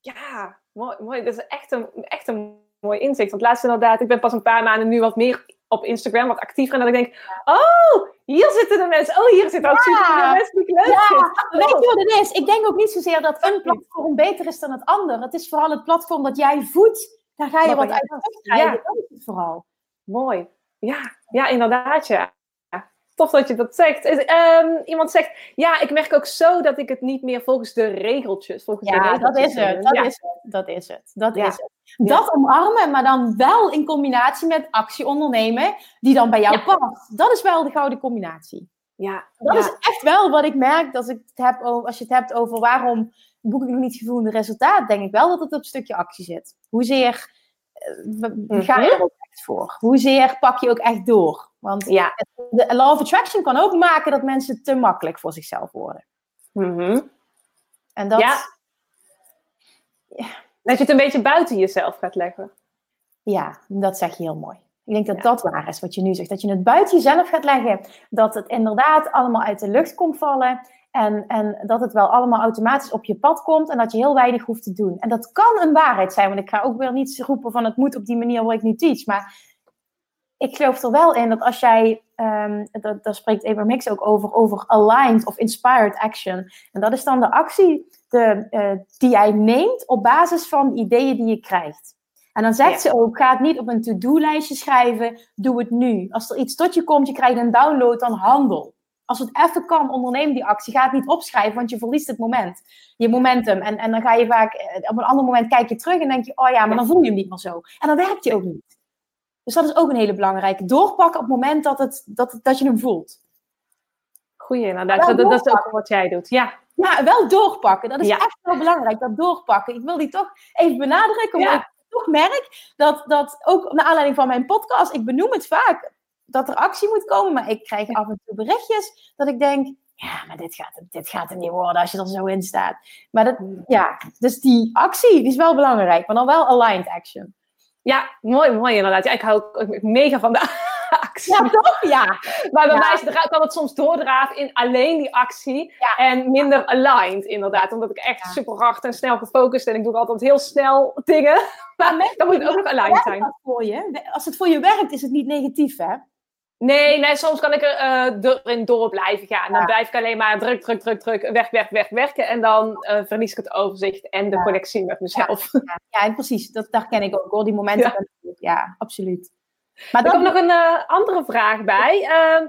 Speaker 2: Ja, mooi. mooi. Dat is echt een, echt een mooi inzicht. Want laatst inderdaad, ik ben pas een paar maanden nu wat meer op Instagram, wat actiever. En dat ik denk, oh, hier zitten de mensen. Oh, hier zitten ook
Speaker 1: Ja.
Speaker 2: super veel mensen die leuk
Speaker 1: Ja. Weet je wat het is? Ik denk ook niet zozeer dat een platform beter is dan het ander. Het is vooral het platform dat jij voedt. Daar ga je
Speaker 2: Wat
Speaker 1: uit.
Speaker 2: Ja.
Speaker 1: Dat is het vooral.
Speaker 2: Mooi. Ja, ja inderdaad, ja. Tof dat je dat zegt. Is, ehm, iemand zegt, ja, ik merk ook zo dat ik het niet meer volgens de regeltjes, volgens de
Speaker 1: Ja,
Speaker 2: regeltjes
Speaker 1: dat is
Speaker 2: wil
Speaker 1: het. Dat
Speaker 2: ja.
Speaker 1: is het. Dat is het. Dat
Speaker 2: Ja.
Speaker 1: is het. Dat omarmen, maar dan wel in combinatie met actie ondernemen, die dan bij jou past. Dat is wel de gouden combinatie.
Speaker 2: Ja,
Speaker 1: Dat is echt wel wat ik merk als, ik het heb over, als je het hebt over waarom boek ik nog niet gevoelde resultaat, denk ik wel dat het op een stukje actie zit. Hoezeer eh, ga je er ook echt voor? Hoezeer pak je ook echt door? Want
Speaker 2: ja.
Speaker 1: de law of attraction kan ook maken dat mensen te makkelijk voor zichzelf worden.
Speaker 2: Mhm.
Speaker 1: En dat,
Speaker 2: Ja. Dat je het een beetje buiten jezelf gaat leggen.
Speaker 1: Ja, dat zeg je heel mooi. Ik denk dat
Speaker 2: Ja.
Speaker 1: dat waar is wat je nu zegt. Dat je het buiten jezelf gaat leggen. Dat het inderdaad allemaal uit de lucht komt vallen. En, en dat het wel allemaal automatisch op je pad komt. En dat je heel weinig hoeft te doen. En dat kan een waarheid zijn. Want ik ga ook weer niet roepen van het moet op die manier waar ik nu teach. Maar ik geloof er wel in dat als jij, ehm, dat, daar spreekt Abraham Hicks ook over, over aligned of inspired action. En dat is dan de actie de, eh, die jij neemt op basis van de ideeën die je krijgt. En dan zegt
Speaker 2: Ja.
Speaker 1: ze ook, ga het niet op een to-do-lijstje schrijven, doe het nu. Als er iets tot je komt, je krijgt een download, dan handel. Als het even kan, onderneem die actie. Ga het niet opschrijven, want je verliest het moment. Je momentum. En, en dan ga je vaak, eh, op een ander moment kijk je terug en denk je, oh ja, maar dan voel je hem niet meer zo. En dan werkt je ook niet. Dus dat is ook een hele belangrijke. Doorpakken op het moment dat, het, dat, dat je hem voelt.
Speaker 2: Goeie, inderdaad.
Speaker 1: Wel
Speaker 2: Dat, dat is ook wat jij doet. Ja,
Speaker 1: Ja, wel doorpakken. Dat is
Speaker 2: Ja.
Speaker 1: echt wel belangrijk, dat doorpakken. Ik wil die toch even benadrukken, omdat
Speaker 2: Ja.
Speaker 1: ik toch merk dat, dat ook naar aanleiding van mijn podcast, ik benoem het vaak, dat er actie moet komen, maar ik krijg af en toe berichtjes dat ik denk, ja, maar dit gaat, dit gaat hem niet worden als je er zo in staat. Maar dat, ja, dus die actie die is wel belangrijk, maar dan wel aligned action.
Speaker 2: ja mooi, mooi inderdaad. Ja, ik hou ook mega van de actie.
Speaker 1: Ja, toch? Ja.
Speaker 2: Maar bij
Speaker 1: Ja.
Speaker 2: mij kan het soms doordraven in alleen die actie
Speaker 1: Ja.
Speaker 2: en minder aligned, inderdaad. Omdat ik echt super hard en snel gefocust en ik doe altijd heel snel dingen. Maar dan moet het ook nog aligned zijn.
Speaker 1: voor je? Als het voor je werkt, is het niet negatief, hè?
Speaker 2: Nee, nee, soms kan ik er, eh, erin door blijven gaan. Dan
Speaker 1: Ja.
Speaker 2: blijf ik alleen maar druk, druk, druk, druk, weg, weg, weg, werken. En dan eh, verlies ik het overzicht en de
Speaker 1: Ja.
Speaker 2: connectie met mezelf.
Speaker 1: Ja, precies. Dat, dat ken ik ook hoor. Die momenten.
Speaker 2: Ja.
Speaker 1: Absoluut. Maar
Speaker 2: Er komt nog een eh, andere vraag bij. Ehm,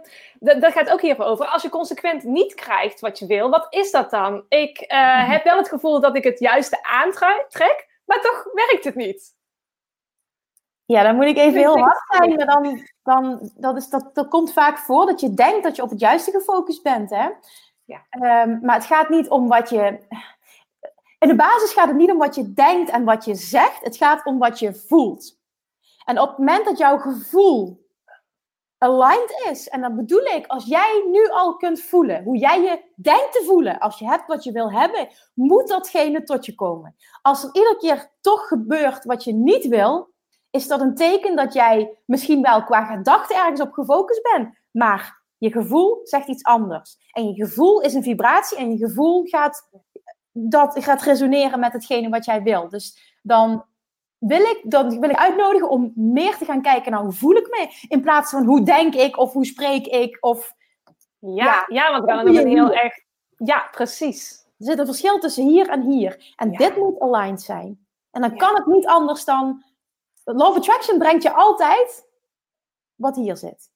Speaker 2: dat- gaat ook hiervoor over. Als je consequent niet krijgt wat je wil, wat is dat dan? Ik eh, heb wel het gevoel dat ik het juiste aantrek, maar toch werkt het niet.
Speaker 1: Ja, dan moet ik even heel hard zijn. Maar dan, dan dat is, dat, dat komt vaak voor dat je denkt dat je op het juiste gefocust bent. Hè?
Speaker 2: Ja.
Speaker 1: Ehm, maar het gaat niet om wat je. In de basis gaat het niet om wat je denkt en wat je zegt. Het gaat om wat je voelt. En op het moment dat jouw gevoel aligned is, en dat bedoel ik, als jij nu al kunt voelen hoe jij je denkt te voelen, als je hebt wat je wil hebben, moet datgene tot je komen. Als er iedere keer toch gebeurt wat je niet wil, is dat een teken dat jij misschien wel qua gedachte ergens op gefocust bent, maar je gevoel zegt iets anders. En je gevoel is een vibratie en je gevoel gaat, dat gaat resoneren met hetgene wat jij wil. Dus dan wil ik, dan wil ik uitnodigen om meer te gaan kijken naar hoe voel ik me, in plaats van hoe denk ik of hoe spreek ik. Of,
Speaker 2: Ja,
Speaker 1: Ja.
Speaker 2: ja, want dan
Speaker 1: je
Speaker 2: heel erg... Ja, precies.
Speaker 1: er zit een verschil tussen hier en hier. En
Speaker 2: Ja.
Speaker 1: dit moet aligned zijn. En dan
Speaker 2: Ja.
Speaker 1: kan het niet anders dan... Law of Attraction brengt je altijd wat hier zit.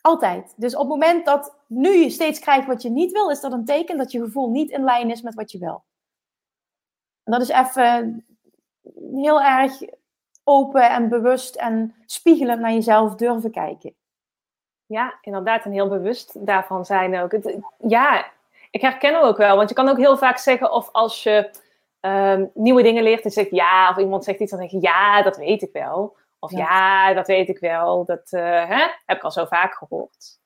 Speaker 1: Altijd. Dus op het moment dat nu je steeds krijgt wat je niet wil, is dat een teken dat je gevoel niet in lijn is met wat je wil. En dat is even heel erg open en bewust en spiegelend naar jezelf durven kijken.
Speaker 2: Ja, inderdaad. En heel bewust daarvan zijn ook. Het, ja, ik herken ook wel. Want je kan ook heel vaak zeggen of als je ehm, nieuwe dingen leert en zegt ja, of iemand zegt iets, dan denk je ja, dat weet ik wel. Of
Speaker 1: Ja.
Speaker 2: ja, dat weet ik wel. Dat eh, hè? heb ik al zo vaak gehoord.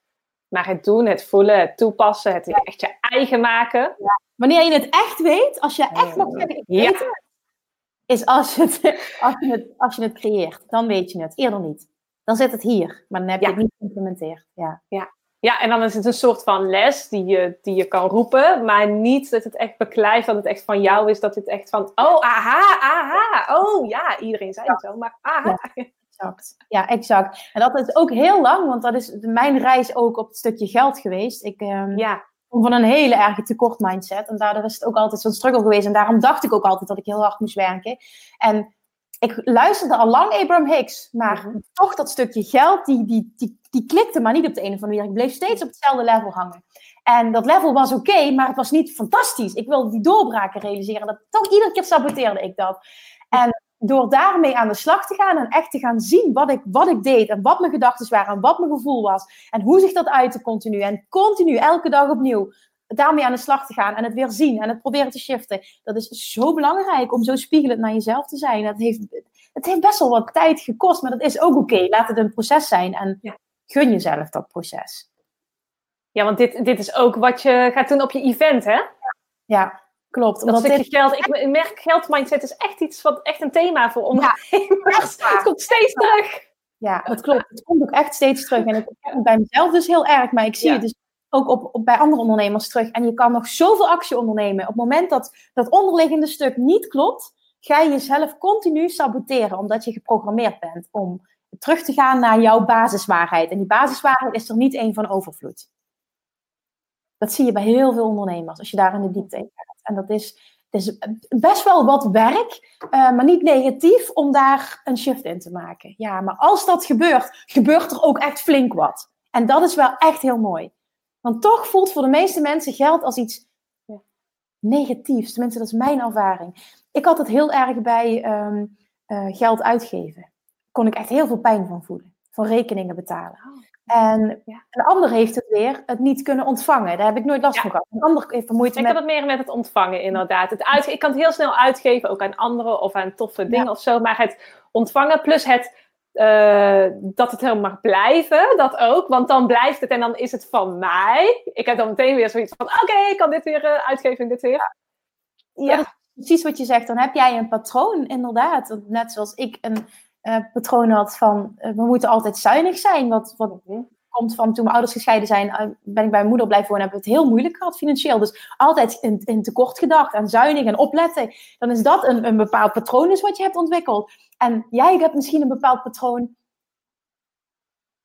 Speaker 2: Maar het doen, het voelen, het toepassen, het echt je eigen maken.
Speaker 1: Wanneer je het echt weet, als je echt mag zeggen, ik weet het, is als je het, als, je het, als je het creëert. Dan weet je het. Eerder niet. Dan zit het hier, maar dan heb je het niet geïmplementeerd. Ja.
Speaker 2: Ja, en dan is het een soort van les die je, die je kan roepen, maar niet dat het echt beklijft, dat het echt van jou is, dat het echt van, oh, aha, aha, oh ja, iedereen zei het zo, maar aha.
Speaker 1: Exact. Ja, exact. En dat is ook heel lang, want dat is mijn reis ook op het stukje geld geweest. Ik ehm,
Speaker 2: Ja,
Speaker 1: kom van een hele erge tekort mindset. En daardoor is het ook altijd zo'n struggle geweest. En daarom dacht ik ook altijd dat ik heel hard moest werken. En ik luisterde al lang Abraham Hicks, maar
Speaker 2: Mhm.
Speaker 1: toch dat stukje geld, die, die, die, die klikte maar niet op de een of andere manier. Ik bleef steeds op hetzelfde level hangen. En dat level was oké, maar het was niet fantastisch. Ik wilde die doorbraken realiseren. Dat, toch iedere keer saboteerde ik dat. En door daarmee aan de slag te gaan en echt te gaan zien wat ik, wat ik deed en wat mijn gedachten waren en wat mijn gevoel was en hoe zich dat uitte continu en continu elke dag opnieuw daarmee aan de slag te gaan en het weer zien en het proberen te shiften. Dat is zo belangrijk om zo spiegelend naar jezelf te zijn. Dat heeft, het heeft best wel wat tijd gekost, maar dat is ook oké. Laat het een proces zijn en gun jezelf dat proces.
Speaker 2: Ja, want dit, dit is ook wat je gaat doen op je event, hè?
Speaker 1: Ja, klopt.
Speaker 2: Dat stukje geld. Ik merk, geldmindset is echt iets wat echt een thema voor ondernemers. Ja, het komt steeds terug.
Speaker 1: Ja, dat klopt. Het komt ook echt steeds terug. En ik heb bij mezelf dus heel erg, maar ik zie het dus ook op, bij andere ondernemers terug. En je kan nog zoveel actie ondernemen. Op het moment dat dat onderliggende stuk niet klopt, ga je jezelf continu saboteren, omdat je geprogrammeerd bent om terug te gaan naar jouw basiswaarheid. En die basiswaarheid is er niet één van overvloed. Dat zie je bij heel veel ondernemers, als je daar in de diepte in gaat. En dat is, best wel wat werk, uh, maar niet negatief om daar een shift in te maken. Ja, maar als dat gebeurt, gebeurt er ook echt flink wat. En dat is wel echt heel mooi. Want toch voelt voor de meeste mensen geld als iets negatiefs. Tenminste, dat is mijn ervaring. Ik had het heel erg bij um, uh, geld uitgeven. Kon ik echt heel veel pijn van voelen. Van rekeningen betalen. Oh. En ja. een ander heeft het weer het niet kunnen ontvangen. Daar heb ik nooit last van gehad. Een ander heeft moeite
Speaker 2: ik
Speaker 1: met...
Speaker 2: Ik had het meer met het ontvangen, inderdaad. Het uit... Ik kan het heel snel uitgeven, ook aan anderen of aan toffe dingen of zo. Maar het ontvangen plus het uh, dat het helemaal mag blijven, dat ook. Want dan blijft het en dan is het van mij. Ik heb dan meteen weer zoiets van, oké, ik kan dit weer uh, uitgeven en dit weer.
Speaker 1: Ja, ja precies wat je zegt. Dan heb jij een patroon, inderdaad. Net zoals ik een uh, patroon had van, we moeten altijd zuinig zijn. Wat, wat mhm. Komt van toen mijn ouders gescheiden zijn, ben ik bij mijn moeder blijven wonen, hebben we het heel moeilijk gehad financieel. Dus altijd in, in tekort gedacht en zuinig en opletten. Dan is dat een, een bepaald patroon is wat je hebt ontwikkeld. En jij hebt misschien een bepaald patroon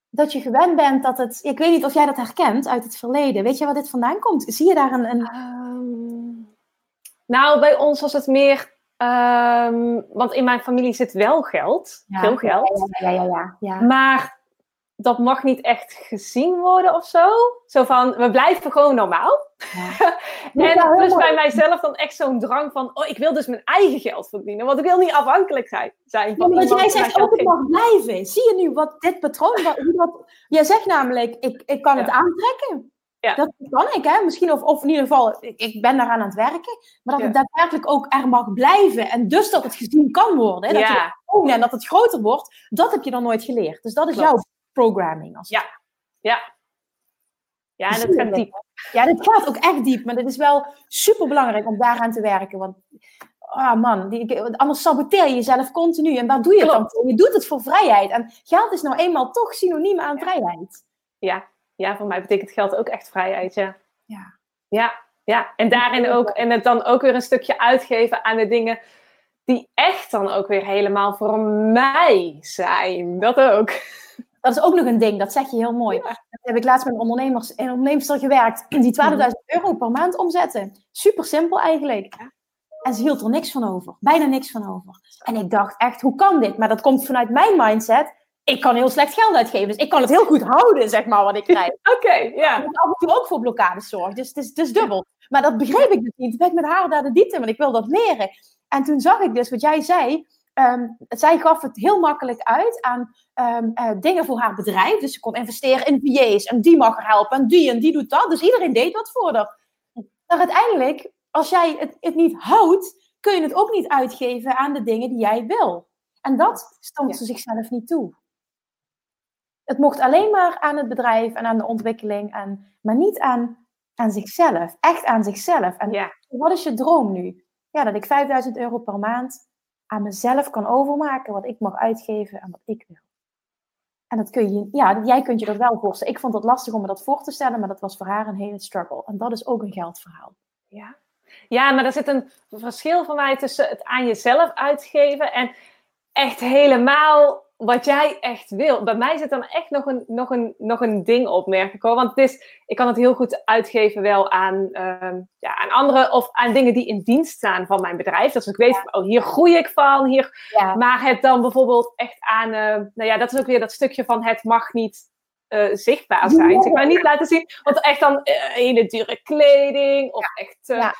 Speaker 1: dat je gewend bent dat het. Ik weet niet of jij dat herkent uit het verleden. Weet je waar dit vandaan komt? Zie je daar een. een... Um,
Speaker 2: nou, bij ons was het meer. Um, want in mijn familie zit wel geld. veel geld.
Speaker 1: Ja, ja, ja, ja,
Speaker 2: Maar dat mag niet echt gezien worden of zo. Zo van, we blijven gewoon normaal. Ja. en dus bij mijzelf dan echt zo'n drang van, oh, ik wil dus mijn eigen geld verdienen. Want ik wil niet afhankelijk zijn. zijn
Speaker 1: van ja, jij zegt ook, het mag blijven. Zie je nu wat dit patroon, wat, wat, jij zegt namelijk, ik, ik kan het aantrekken. Ja. Dat kan ik, hè? Misschien, of, of in ieder geval, ik, ik ben daaraan aan het werken. Maar dat het daadwerkelijk ook er mag blijven. En dus dat het gezien kan worden. Hè? Dat en dat het groter wordt. Dat heb je dan nooit geleerd. Dus dat is jouw programming. Als
Speaker 2: ja. ja. Ja, en het gaat diep.
Speaker 1: Ja, dit gaat ook echt diep. Maar het is wel super belangrijk om daaraan te werken. Want, oh man, die, anders saboteer je jezelf continu. En waar doe je het dan voor? Je doet het voor vrijheid. En geld is nou eenmaal toch synoniem aan vrijheid.
Speaker 2: Ja. ja, voor mij betekent geld ook echt vrijheid, ja.
Speaker 1: Ja.
Speaker 2: Ja, ja. en daarin ook, en het dan ook weer een stukje uitgeven aan de dingen die echt dan ook weer helemaal voor mij zijn. Dat ook.
Speaker 1: Dat is ook nog een ding, dat zeg je heel mooi. Dat heb ik laatst met ondernemers, een onderneemster gewerkt die 12.000 mhm. euro per maand omzetten. Super simpel eigenlijk. En ze hield er niks van over. Bijna niks van over. En ik dacht echt, hoe kan dit? Maar dat komt vanuit mijn mindset. Ik kan heel slecht geld uitgeven. Dus ik kan het heel goed houden, zeg maar, wat ik krijg.
Speaker 2: Oké, ja.
Speaker 1: Ik af en toe ook voor blokkades zorg. Dus het is, het is dubbel. Maar dat begreep ik dus niet. Toen ben ik met haar daar de diepte, want ik wil dat leren. En toen zag ik dus wat jij zei. Um, zij gaf het heel makkelijk uit aan um, uh, dingen voor haar bedrijf. Dus ze kon investeren in VA's en die mag er helpen en die en die doet dat. Dus iedereen deed wat voor haar. Maar uiteindelijk, als jij het, het niet houdt, kun je het ook niet uitgeven aan de dingen die jij wil. En dat stond ze zichzelf niet toe. Het mocht alleen maar aan het bedrijf en aan de ontwikkeling, en, maar niet aan, aan zichzelf. Echt aan zichzelf. En
Speaker 2: ja.
Speaker 1: wat is je droom nu? Ja, dat ik 5000 euro per maand aan mezelf kan overmaken wat ik mag uitgeven en wat ik wil. En dat kun je, ja, jij kunt je dat wel voorstellen. Ik vond het lastig om me dat voor te stellen, maar dat was voor haar een hele struggle. En dat is ook een geldverhaal.
Speaker 2: Ja, ja maar er zit een verschil voor mij tussen het aan jezelf uitgeven en echt helemaal wat jij echt wil. Bij mij zit dan echt nog een, nog een, nog een ding op, merk ik hoor. Want het is, ik kan het heel goed uitgeven wel aan, uh, ja, aan anderen of aan dingen die in dienst staan van mijn bedrijf. Dus ik weet, oh, hier groei ik van. Hier, Maar het dan bijvoorbeeld echt aan, uh, nou ja, dat is ook weer dat stukje van het mag niet uh, zichtbaar zijn. Zeg maar niet laten zien. Want echt dan hele dure kleding of echt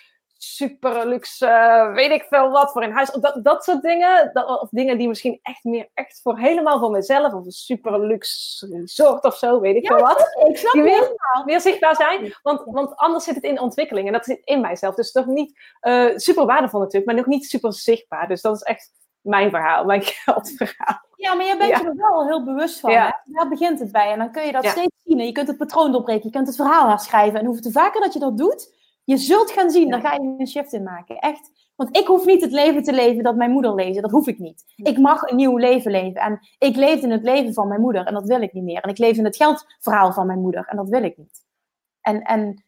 Speaker 2: super luxe, weet ik veel wat, voor in huis. Dat, dat soort dingen. Dat, of dingen die misschien echt meer echt voor helemaal voor mezelf. Of een super luxe resort of zo, weet ik veel wat.
Speaker 1: Ik snap
Speaker 2: die meer, meer zichtbaar zijn. Want, want anders zit het in ontwikkeling. En dat zit in mijzelf. Dus toch niet uh, super waardevol natuurlijk, maar nog niet super zichtbaar. Dus dat is echt mijn verhaal, mijn geldverhaal.
Speaker 1: Ja, maar je bent je er wel heel bewust van. Ja. Daar begint het bij. En dan kun je dat steeds zien. En je kunt het patroon doorbreken. Je kunt het verhaal herschrijven. En hoeveel te vaker dat je dat doet, je zult gaan zien, daar ga je een shift in maken. Echt. Want ik hoef niet het leven te leven dat mijn moeder leefde. Dat hoef ik niet. Ik mag een nieuw leven leven. En ik leefde in het leven van mijn moeder. En dat wil ik niet meer. En ik leef in het geldverhaal van mijn moeder. En dat wil ik niet. En, en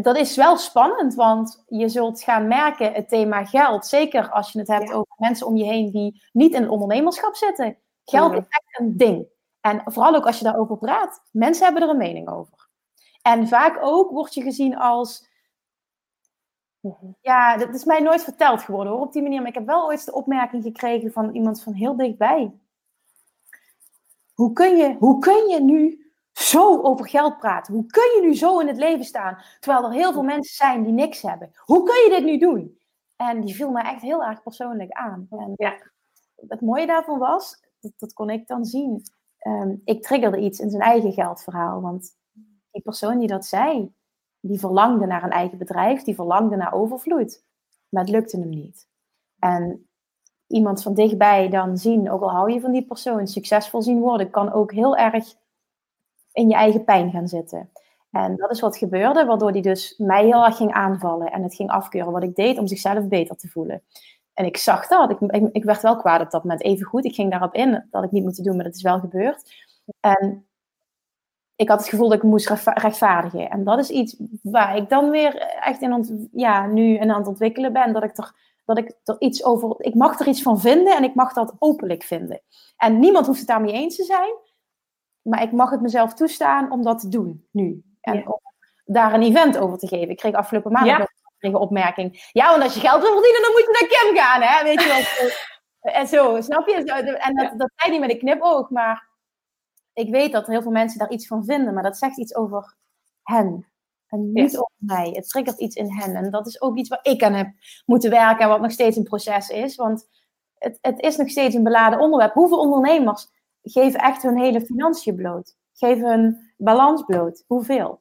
Speaker 1: dat is wel spannend, want je zult gaan merken het thema geld. Zeker als je het hebt over mensen om je heen die niet in het ondernemerschap zitten. Geld is echt een ding. En vooral ook als je daarover praat. Mensen hebben er een mening over. En vaak ook word je gezien als. Ja, dat is mij nooit verteld geworden hoor, op die manier. Maar ik heb wel ooit de opmerking gekregen van iemand van heel dichtbij. Hoe kun je, hoe kun je nu zo over geld praten? Hoe kun je nu zo in het leven staan? Terwijl er heel veel mensen zijn die niks hebben. Hoe kun je dit nu doen? En die viel mij echt heel erg persoonlijk aan. En ja. Het mooie daarvan was, dat, dat kon ik dan zien. Um, ik triggerde iets in zijn eigen geldverhaal. Want die persoon die dat zei, die verlangde naar een eigen bedrijf, die verlangde naar overvloed. Maar het lukte hem niet. En iemand van dichtbij dan zien, ook al hou je van die persoon, succesvol zien worden, kan ook heel erg in je eigen pijn gaan zitten. En dat is wat gebeurde, waardoor hij dus mij heel erg ging aanvallen en het ging afkeuren wat ik deed om zichzelf beter te voelen. En ik zag dat, ik, ik, ik werd wel kwaad op dat moment, even goed. Ik ging daarop in, dat ik niet moeten doen, maar dat is wel gebeurd. En ik had het gevoel dat ik moest rechtvaardigen. En dat is iets waar ik dan weer echt in ja, nu aan het ontwikkelen ben. Dat ik, er, dat ik er iets over. Ik mag er iets van vinden en ik mag dat openlijk vinden. En niemand hoeft het daarmee eens te zijn. Maar ik mag het mezelf toestaan om dat te doen nu. En om daar een event over te geven. Ik kreeg afgelopen maand een opmerking. Ja, want als je geld wil verdienen, dan moet je naar Kim gaan, hè? Weet je wel. en zo, snap je? En dat, dat zei niet met een knipoog, maar ik weet dat heel veel mensen daar iets van vinden, maar dat zegt iets over hen. En niet over mij. Het triggert iets in hen. En dat is ook iets waar ik aan heb moeten werken en wat nog steeds een proces is. Want het, het is nog steeds een beladen onderwerp. Hoeveel ondernemers geven echt hun hele financiën bloot? Geven hun balans bloot? Hoeveel?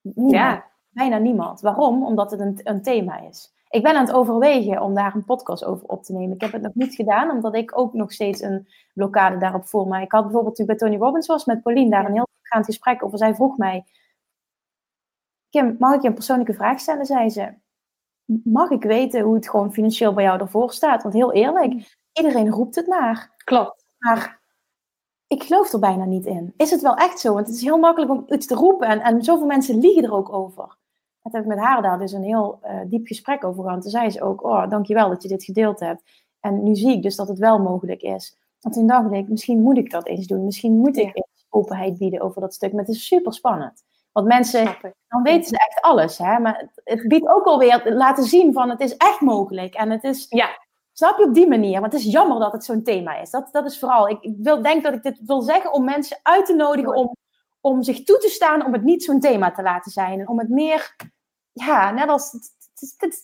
Speaker 1: Niemand. Ja. Bijna niemand. Waarom? Omdat het een, een thema is ik ben aan het overwegen om daar een podcast over op te nemen. Ik heb het nog niet gedaan, omdat ik ook nog steeds een blokkade daarop voel. Maar ik had bijvoorbeeld toen bij Tony Robbins was met Pauline daar een heel gaand gesprek over. Zij vroeg mij, Kim, mag ik je een persoonlijke vraag stellen? Zei ze, mag ik weten hoe het gewoon financieel bij jou ervoor staat? Want heel eerlijk, iedereen roept het maar.
Speaker 2: Klopt.
Speaker 1: Maar ik geloof er bijna niet in. Is het wel echt zo? Want het is heel makkelijk om iets te roepen en, en zoveel mensen liegen er ook over. Het heb ik met haar daar dus een heel uh, diep gesprek over gehad. Toen zei ze ook, oh, dankjewel dat je dit gedeeld hebt. En nu zie ik dus dat het wel mogelijk is. Want toen dacht ik, misschien moet ik dat eens doen. Misschien moet ik eens openheid bieden over dat stuk. Maar het is super spannend. Want mensen, dan weten ze echt alles. Hè? Maar het, biedt ook alweer laten zien van het is echt mogelijk. En het is,
Speaker 2: ja.
Speaker 1: snap je op die manier? Want het is jammer dat het zo'n thema is. Dat, dat is vooral, ik, ik wil, denk dat ik dit wil zeggen om mensen uit te nodigen om, om zich toe te staan om het niet zo'n thema te laten zijn. En om het meer ja, net als.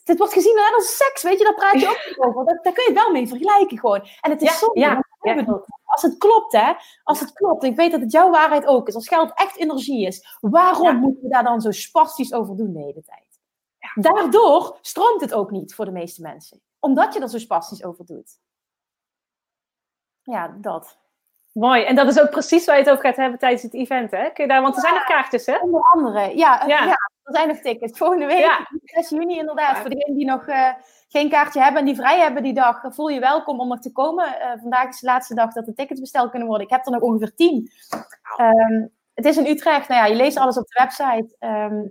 Speaker 1: Dit, wordt gezien net als seks, weet je, daar praat je ook over. Daar, daar kun je het wel mee vergelijken gewoon. En het is ja, zonde, ja, ja. als het klopt, hè. Als het klopt, ik weet dat het jouw waarheid ook is. Als geld echt energie is, waarom moeten we daar dan zo spastisch over doen de hele tijd? Daardoor stroomt het ook niet voor de meeste mensen. Omdat je er zo spastisch over doet. Ja, dat.
Speaker 2: Mooi. En dat is ook precies waar je het over gaat hebben tijdens het event, hè? Kun je daar, want er zijn nog kaartjes, hè?
Speaker 1: Onder andere, ja. ja. Er zijn nog tickets. Volgende week, 6 juni inderdaad. Voor degenen die nog uh, geen kaartje hebben en die vrij hebben die dag, voel je welkom om nog te komen. Uh, vandaag is de laatste dag dat de tickets besteld kunnen worden. Ik heb er nog ongeveer 10. Um, het is in Utrecht. Nou ja, je leest alles op de website um.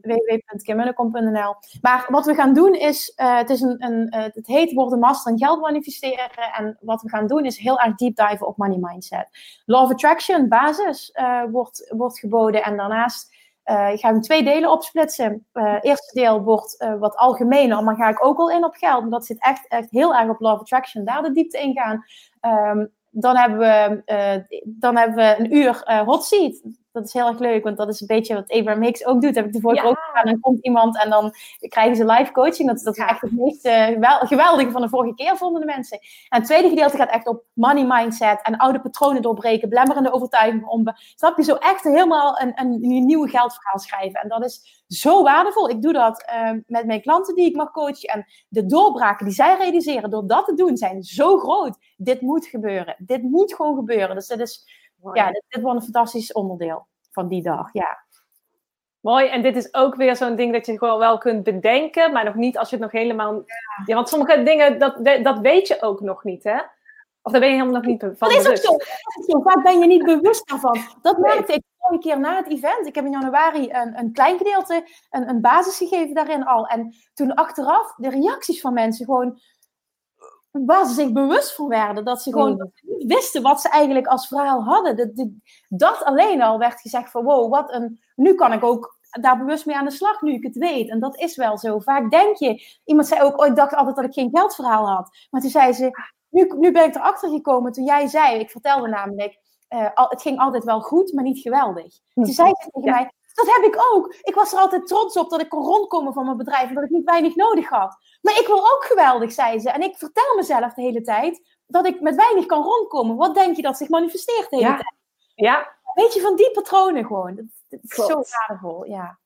Speaker 1: Maar wat we gaan doen is, uh, het, is een, een, uh, het heet worden master en geld manifesteren. En wat we gaan doen is heel erg deep dive op money mindset. Law of attraction, basis, uh, wordt, wordt geboden. En daarnaast uh, ik ga hem twee delen opsplitsen. Uh, eerste deel wordt uh, wat algemener, maar ga ik ook al in op geld. Dat zit echt, echt heel erg op Love Attraction. Daar de diepte in gaan. Um, dan, hebben we, dan hebben we een uur hot seat. Dat is heel erg leuk, want dat is een beetje wat Abraham Hicks ook doet. Heb ik de vorige ook gedaan. Dan komt iemand en dan krijgen ze live coaching. Dat, dat is echt het meest uh, geweldige van de vorige keer, vonden de mensen. En het tweede gedeelte gaat echt op money mindset en oude patronen doorbreken, blemmerende overtuigingen om. Snap je, zo echt helemaal een, een, geldverhaal schrijven. En dat is zo waardevol. Ik doe dat uh, met mijn klanten die ik mag coachen. En de doorbraken die zij realiseren door dat te doen zijn zo groot. Dit moet gebeuren. Dit moet gewoon gebeuren. Dus dat is ja, dit, dit wordt een fantastisch onderdeel van die dag. Ja.
Speaker 2: Mooi, en dit is ook weer zo'n ding dat je gewoon wel kunt bedenken, maar nog niet als je het nog helemaal. Ja, want sommige dingen, dat, dat weet je ook nog niet, hè? Of daar ben je helemaal nog niet van
Speaker 1: dat is bewust. Ook zo. Vaak ben je niet bewust daarvan. Dat merkte ik een keer na het event. Ik heb in januari een, een klein gedeelte, een, een basis gegeven daarin al. En toen achteraf de reacties van mensen gewoon waar ze zich bewust van werden. Dat ze gewoon mm. niet wisten wat ze eigenlijk als verhaal hadden. Dat, dat alleen al werd gezegd van wow, wat een... Nu kan ik ook daar bewust mee aan de slag, nu ik het weet. En dat is wel zo. Vaak denk je... Iemand zei ook, oh, ik dacht altijd dat ik geen geldverhaal had. Maar toen zei ze, nu, nu ben ik erachter gekomen toen jij zei... Ik vertelde namelijk, uh, het ging altijd wel goed, maar niet geweldig. Toen zei ze tegen mij, dat heb ik ook. Ik was er altijd trots op dat ik kon rondkomen van mijn bedrijf en dat ik niet weinig nodig had. Maar ik wil ook geweldig, zei ze. En ik vertel mezelf de hele tijd dat ik met weinig kan rondkomen. Wat denk je dat zich manifesteert de hele
Speaker 2: ja.
Speaker 1: tijd?
Speaker 2: Ja.
Speaker 1: Weet je, van die patronen gewoon. Dat, is zo waardevol, ja.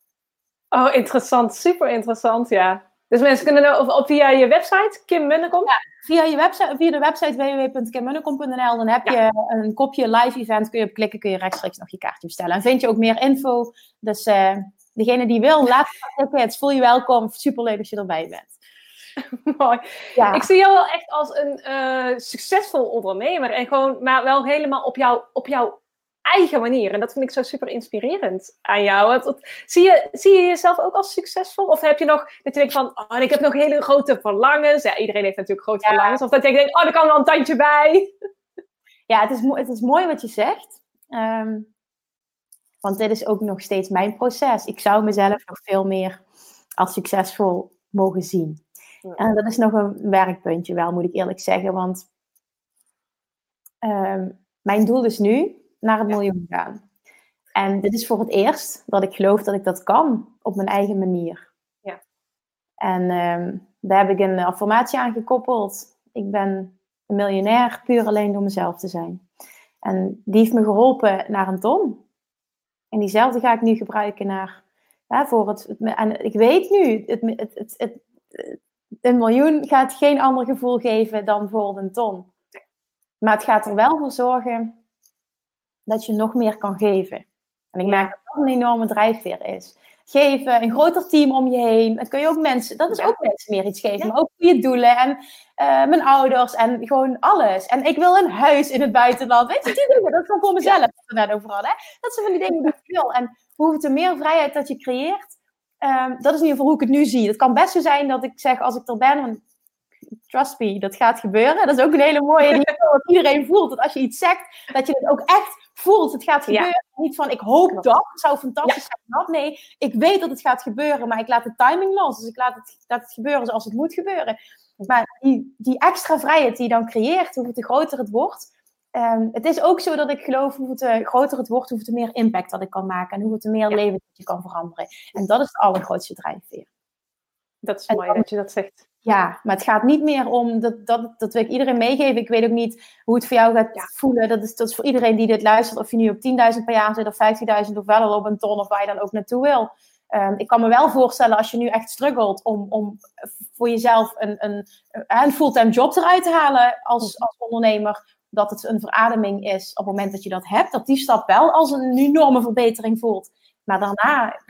Speaker 2: Oh, interessant. Super interessant, ja. Dus mensen kunnen op, via je website, Kim Munnekom? Ja,
Speaker 1: via, je website, via de website www.kimmunnekom.nl. Dan heb je een kopje live event. Kun je op klikken, kun je rechtstreeks nog je kaartje bestellen. En vind je ook meer info. Dus uh, degene die wil, laat het. Het voel je welkom. Superleuk dat je erbij bent.
Speaker 2: Mooi. Ja. Ik zie jou wel echt als een uh, succesvol ondernemer. En gewoon, maar wel helemaal op, jou, op jouw eigen manier. En dat vind ik zo super inspirerend aan jou. Zie, je, zie je jezelf ook als succesvol? Of heb je nog dat je denkt van, oh, ik heb nog hele grote verlangens. Ja, iedereen heeft natuurlijk grote verlangens. Of dat je denkt, oh, er kan wel een tandje bij.
Speaker 1: Ja, het is, het is mooi wat je zegt. Ehm, want dit is ook nog steeds mijn proces. Ik zou mezelf nog veel meer als succesvol mogen zien. En dat is nog een werkpuntje wel, moet ik eerlijk zeggen. Want ehm, mijn doel is nu naar het miljoen gaan. En dit is voor het eerst dat ik geloof dat ik dat kan op mijn eigen manier.
Speaker 2: Ja.
Speaker 1: En ehm, daar heb ik een affirmatie aan gekoppeld. Ik ben een miljonair puur alleen door mezelf te zijn. En die heeft me geholpen naar een ton. En diezelfde ga ik nu gebruiken naar, voor het, en ik weet nu, het, het, het, het, een miljoen gaat geen ander gevoel geven dan bijvoorbeeld een ton. Maar het gaat er wel voor zorgen dat je nog meer kan geven. En ik merk dat dat een enorme drijfveer is. Geven, een groter team om je heen. Dat kun je ook mensen, dat is ook mensen meer iets geven. Maar ook goede doelen en uh, mijn ouders en gewoon alles. En ik wil een huis in het buitenland. Weet je, die dingen, dat is gewoon voor mezelf. Dat we net over hadden. Dat zijn van die dingen die ik wil. En hoeveel meer vrijheid dat je creëert, um, dat is in ieder geval hoe ik het nu zie. Het kan best zo zijn dat ik zeg, als ik er ben, trust me, dat gaat gebeuren. Dat is ook een hele mooie die wat iedereen voelt. Dat als je iets zegt, dat je het ook echt voelt. Het gaat gebeuren. Niet van, ik hoop dat, het zou fantastisch zijn dat. Nee, ik weet dat het gaat gebeuren, maar ik laat de timing los. Dus ik laat het, laat het gebeuren zoals het moet gebeuren. Maar die, die extra vrijheid die je dan creëert, hoe te groter het wordt... Um, het is ook zo dat ik geloof, hoe te groter het wordt, hoe te meer impact dat ik kan maken. En hoe te meer leven dat je kan veranderen. En dat is het allergrootste drijfveer.
Speaker 2: Dat is mooi dat je dat zegt.
Speaker 1: Ja, maar het gaat niet meer om, dat, dat, dat wil ik iedereen meegeven. Ik weet ook niet hoe het voor jou gaat voelen. Dat is, dat is voor iedereen die dit luistert, of je nu op 10.000 per jaar zit of 15.000 of wel op een ton of waar je dan ook naartoe wil. Um, ik kan me wel voorstellen als je nu echt struggelt om, om voor jezelf een, een, een fulltime job eruit te halen als, als ondernemer, dat het een verademing is op het moment dat je dat hebt, dat die stap wel als een enorme verbetering voelt. Maar daarna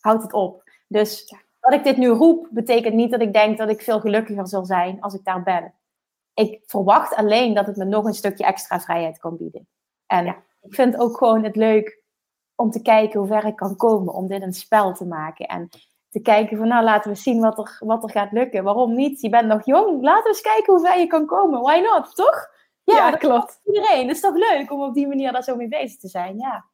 Speaker 1: houdt het op. Dus dat ik dit nu roep, betekent niet dat ik denk dat ik veel gelukkiger zal zijn als ik daar ben. Ik verwacht alleen dat het me nog een stukje extra vrijheid kan bieden. En ik vind ook gewoon het leuk om te kijken hoe ver ik kan komen, om dit een spel te maken. En te kijken van, nou laten we zien wat er, wat er gaat lukken. Waarom niet? Je bent nog jong, laten we eens kijken hoe ver je kan komen. Why not, toch?
Speaker 2: Ja, ja dat klopt.
Speaker 1: Iedereen. Het is toch leuk om op die manier daar zo mee bezig te zijn, ja.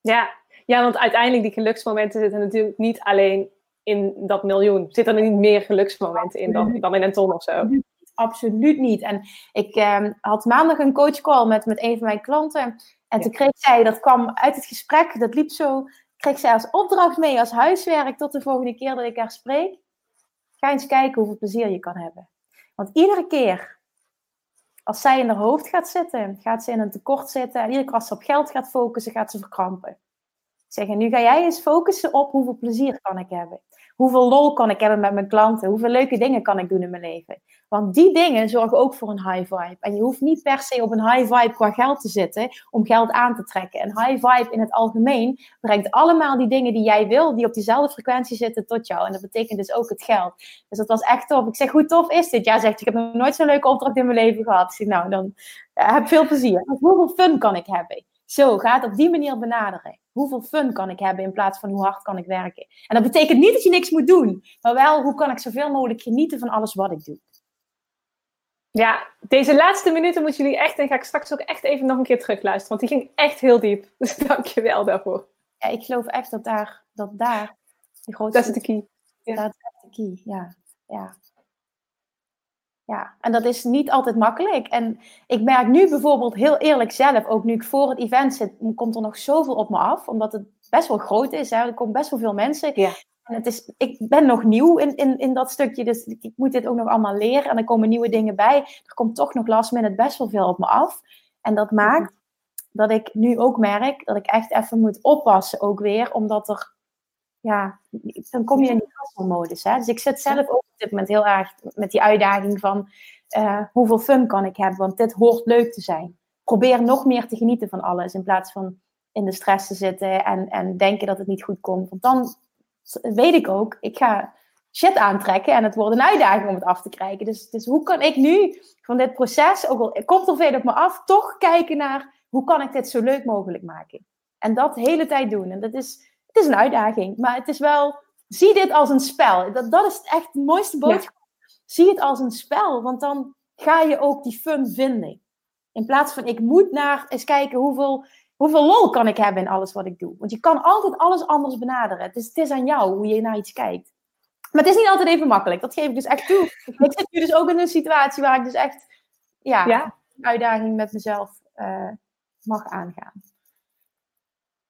Speaker 2: Ja, ja want uiteindelijk die geluksmomenten zitten natuurlijk niet alleen in dat miljoen? Zitten er niet meer geluksmomenten in dan, dan in een ton of zo?
Speaker 1: Absoluut niet. En ik ehm, had maandag een coachcall met, met een van mijn klanten. En toen kreeg zij, dat kwam uit het gesprek, dat liep zo, kreeg zij als opdracht mee, als huiswerk, tot de volgende keer dat ik haar spreek. Ga eens kijken hoeveel plezier je kan hebben. Want iedere keer als zij in haar hoofd gaat zitten, gaat ze in een tekort zitten. En iedere keer als ze op geld gaat focussen, gaat ze verkrampen. Zeggen, nu ga jij eens focussen op hoeveel plezier kan ik hebben. Hoeveel lol kan ik hebben met mijn klanten? Hoeveel leuke dingen kan ik doen in mijn leven? Want die dingen zorgen ook voor een high vibe. En je hoeft niet per se op een high vibe qua geld te zitten om geld aan te trekken. En high vibe in het algemeen brengt allemaal die dingen die jij wil, die op diezelfde frequentie zitten, tot jou. En dat betekent dus ook het geld. Dus dat was echt tof. Ik zeg, hoe tof is dit? Ja, zegt, ik heb nog nooit zo'n leuke opdracht in mijn leven gehad. Zeg, nou, dan uh, heb veel plezier. Hoeveel fun kan ik hebben? Zo, ga het op die manier benaderen. Hoeveel fun kan ik hebben in plaats van hoe hard kan ik werken? En dat betekent niet dat je niks moet doen, maar wel hoe kan ik zoveel mogelijk genieten van alles wat ik doe.
Speaker 2: Ja, deze laatste minuten moeten jullie echt, en ga ik straks ook echt even nog een keer terugluisteren, want die ging echt heel diep. Dus dank je wel daarvoor.
Speaker 1: Ja, ik geloof echt dat daar, dat daar de grootste...
Speaker 2: Dat is de key.
Speaker 1: Ja. Dat is de key, ja. ja. Ja, en dat is niet altijd makkelijk. En ik merk nu bijvoorbeeld heel eerlijk zelf, ook nu ik voor het event zit, komt er nog zoveel op me af, omdat het best wel groot is. Hè? Er komen best wel veel mensen.
Speaker 2: Ja.
Speaker 1: En het is, ik ben nog nieuw in, in, in dat stukje, dus ik moet dit ook nog allemaal leren. En er komen nieuwe dingen bij. Er komt toch nog last minute best wel veel op me af. En dat maakt dat ik nu ook merk dat ik echt even moet oppassen ook weer, omdat er, ja, dan kom je in die hustle-modus. Dus ik zit zelf ook op dit moment heel erg met die uitdaging van uh, hoeveel fun kan ik hebben, want dit hoort leuk te zijn. Probeer nog meer te genieten van alles in plaats van in de stress te zitten en, en denken dat het niet goed komt. Want dan weet ik ook, ik ga shit aantrekken en het wordt een uitdaging om het af te krijgen. Dus, dus hoe kan ik nu van dit proces, ook al komt er veel op me af, toch kijken naar hoe kan ik dit zo leuk mogelijk maken? En dat de hele tijd doen. En dat is, het is een uitdaging, maar het is wel, zie dit als een spel. Dat, dat is echt de mooiste boodschap. Zie het als een spel, want dan ga je ook die fun vinden. In plaats van ik moet naar eens kijken hoeveel Hoeveel lol kan ik hebben in alles wat ik doe? Want je kan altijd alles anders benaderen. Het is, het is aan jou hoe je naar iets kijkt. Maar het is niet altijd even makkelijk. Dat geef ik dus echt toe. ik zit nu dus ook in een situatie waar ik dus echt ja, uitdaging met mezelf uh, mag aangaan.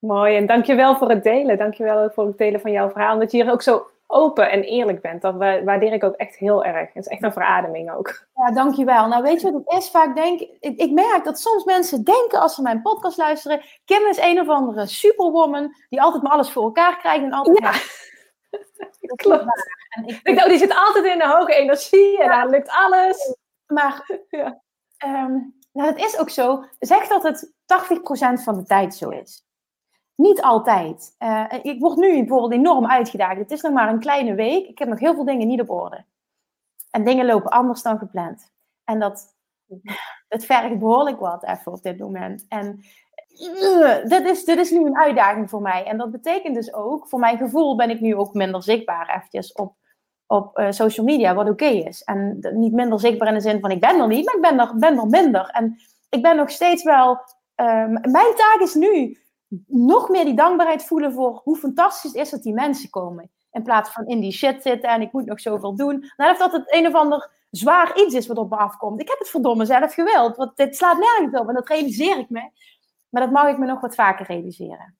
Speaker 2: Mooi, en dankjewel voor het delen. Dankjewel voor het delen van jouw verhaal. Omdat je hier ook zo open en eerlijk bent. Dat waardeer ik ook echt heel erg. Het is echt een verademing ook.
Speaker 1: Ja, dankjewel. Nou, weet je wat het is? Vaak denk ik, ik merk dat soms mensen denken als ze mijn podcast luisteren, Kim is een of andere superwoman die altijd maar alles voor elkaar krijgt en altijd...
Speaker 2: Ja. Klopt. En ik, ik die zit altijd in een hoge energie en daar lukt alles.
Speaker 1: Maar ja. Um, nou, het is ook zo. Zeg dat het 80% van de tijd zo is. Niet altijd. Uh, ik word nu bijvoorbeeld enorm uitgedaagd. Het is nog maar een kleine week. Ik heb nog heel veel dingen niet op orde. En dingen lopen anders dan gepland. En dat, dat vergt behoorlijk wat even op dit moment. En uh, dit, is, dit is nu een uitdaging voor mij. En dat betekent dus ook, voor mijn gevoel ben ik nu ook minder zichtbaar eventjes op, op uh, social media, wat oké is. En niet minder zichtbaar in de zin van ik ben er niet, maar ik ben er, ben er minder. En ik ben nog steeds wel... mijn taak is nu nog meer die dankbaarheid voelen voor hoe fantastisch het is dat die mensen komen. In plaats van in die shit zitten en ik moet nog zoveel doen. Nou, of dat het een of ander zwaar iets is wat op me afkomt. Ik heb het verdomme zelf gewild, want dit slaat nergens op en dat realiseer ik me. Maar dat mag ik me nog wat vaker realiseren.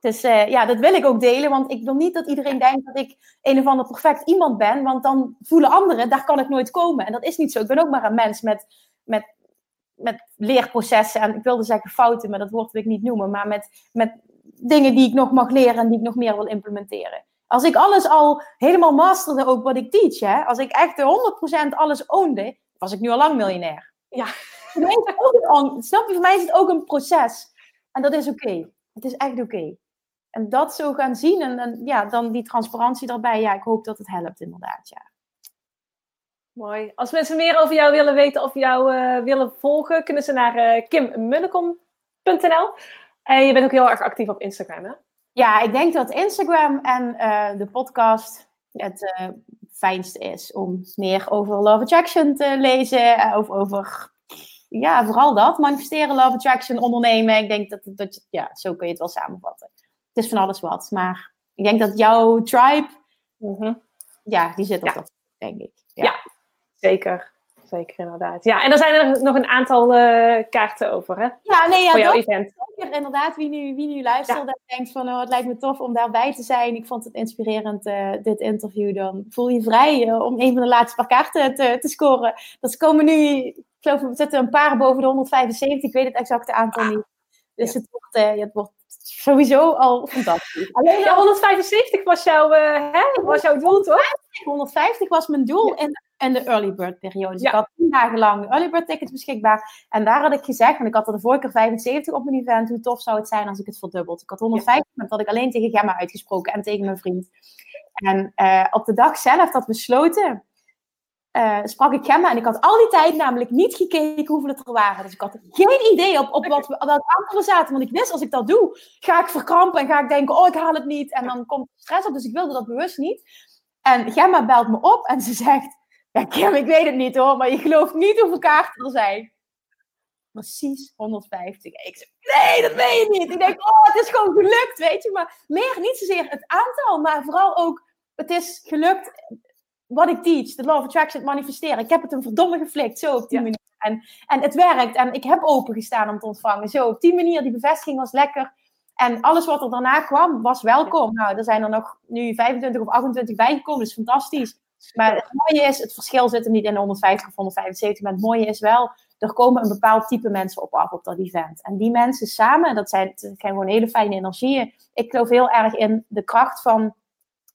Speaker 1: Dus uh, ja, dat wil ik ook delen, want ik wil niet dat iedereen denkt dat ik een of ander perfect iemand ben, want dan voelen anderen, daar kan ik nooit komen. En dat is niet zo. Ik ben ook maar een mens met, met met leerprocessen en ik wilde zeggen fouten, maar dat woord wil ik niet noemen, maar met, met dingen die ik nog mag leren en die ik nog meer wil implementeren. Als ik alles al helemaal masterde, ook wat ik teach, hè, als ik echt 100% alles ownde, was ik nu al lang miljonair. Ja. snap je, voor mij is het ook een proces. En dat is oké. Het is echt oké. En dat zo gaan zien en, en, ja, dan die transparantie daarbij, ja, ik hoop dat het helpt inderdaad, ja.
Speaker 2: Mooi. Als mensen meer over jou willen weten of jou uh, willen volgen, kunnen ze naar uh, eh, kimmunnekom.nl. En je bent ook heel erg actief op Instagram, hè?
Speaker 1: Ja, ik denk dat Instagram en uh, de podcast het fijnste is om meer over Love Attraction te lezen. Of over, ja, vooral dat. Manifesteren, Love Attraction, ondernemen. Ik denk dat, dat ja, zo kun je het wel samenvatten. Het is van alles wat. Maar ik denk dat jouw tribe, mm -hmm. ja, die zit op
Speaker 2: ja.
Speaker 1: dat, denk ik.
Speaker 2: ja. ja. Zeker. zeker inderdaad. Ja, en er zijn er nog een aantal uh, kaarten over, hè?
Speaker 1: Ja, nee, ja,
Speaker 2: voor jouw event.
Speaker 1: Inderdaad, wie nu, wie nu luistert en denkt van, oh, het lijkt me tof om daarbij te zijn. Ik vond het inspirerend, uh, dit interview. Dan voel je vrij uh, om een van de laatste paar kaarten te, te scoren. Dat komen nu, ik geloof, we zitten een paar boven de 175. Ik weet het exacte aantal ah. niet. Dus ja. het, wordt, het wordt sowieso al fantastisch.
Speaker 2: Alleen ja, 175 was, jouw, hè? was jouw doel, toch?
Speaker 1: 150 was mijn doel. En en de early bird periode. Dus ik had tien dagen lang early bird tickets beschikbaar. En daar had ik gezegd, en ik had er de vorige keer 75 op mijn event, hoe tof zou het zijn als ik het verdubbeld. Ik had 150, maar dat had ik alleen tegen Gemma uitgesproken en tegen mijn vriend. En uh, op de dag zelf dat we sloten, uh, sprak ik Gemma en ik had al die tijd namelijk niet gekeken hoeveel het er waren. Dus ik had geen idee op, op wat we, welk aantal zaten. Want ik wist, als ik dat doe, ga ik verkrampen en ga ik denken, oh, ik haal het niet. En dan komt stress op, dus ik wilde dat bewust niet. En Gemma belt me op en ze zegt, ja, Kim, ik weet het niet hoor, maar je gelooft niet hoeveel kaarten er zijn. Precies 150. Ik zeg, nee, dat weet je niet. Ik denk, oh, het is gewoon gelukt, weet je. Maar meer, niet zozeer het aantal, maar vooral ook, het is gelukt wat ik teach. De law of attraction, het manifesteren. Ik heb het een verdomme geflikt, zo op die manier. En, en het werkt. En ik heb opengestaan om te ontvangen. Zo, op die manier, die bevestiging was lekker. En alles wat er daarna kwam, was welkom. Nou, er zijn er nog nu 25 of 28 bijgekomen. Dat is fantastisch. Maar het mooie is, het verschil zit er niet in 150 of 175. Maar het mooie is wel, er komen een bepaald type mensen op af op dat event. En die mensen samen, dat zijn, gewoon hele fijne energieën. Ik geloof heel erg in de kracht van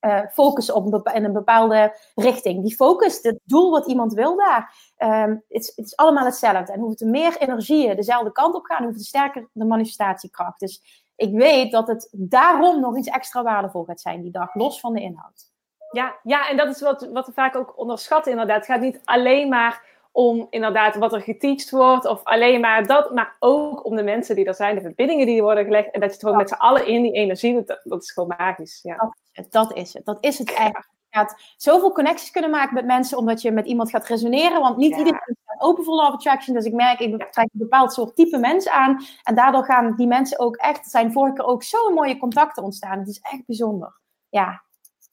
Speaker 1: uh, focus op een in een bepaalde richting. Die focus, het doel wat iemand wil daar, um, het, is allemaal hetzelfde. En hoeveel meer energieën dezelfde kant op gaan, hoeveel sterker de manifestatiekracht. Dus ik weet dat het daarom nog iets extra waardevol gaat zijn die dag, los van de inhoud.
Speaker 2: Ja, ja, en dat is wat, wat we vaak ook onderschatten inderdaad. Het gaat niet alleen maar om inderdaad wat er geteacht wordt of alleen maar dat, maar ook om de mensen die er zijn, de verbindingen die worden gelegd en dat je het gewoon met z'n allen in die energie, dat, dat is gewoon magisch. Ja.
Speaker 1: Dat, is het, dat is het, dat is het echt. Je gaat zoveel connecties kunnen maken met mensen omdat je met iemand gaat resoneren, want niet iedereen is open voor love attraction, dus ik merk, ik trek een bepaald soort type mensen aan en daardoor gaan die mensen ook echt, zijn vorige keer ook zo mooie contacten ontstaan. Het is echt bijzonder. Ja,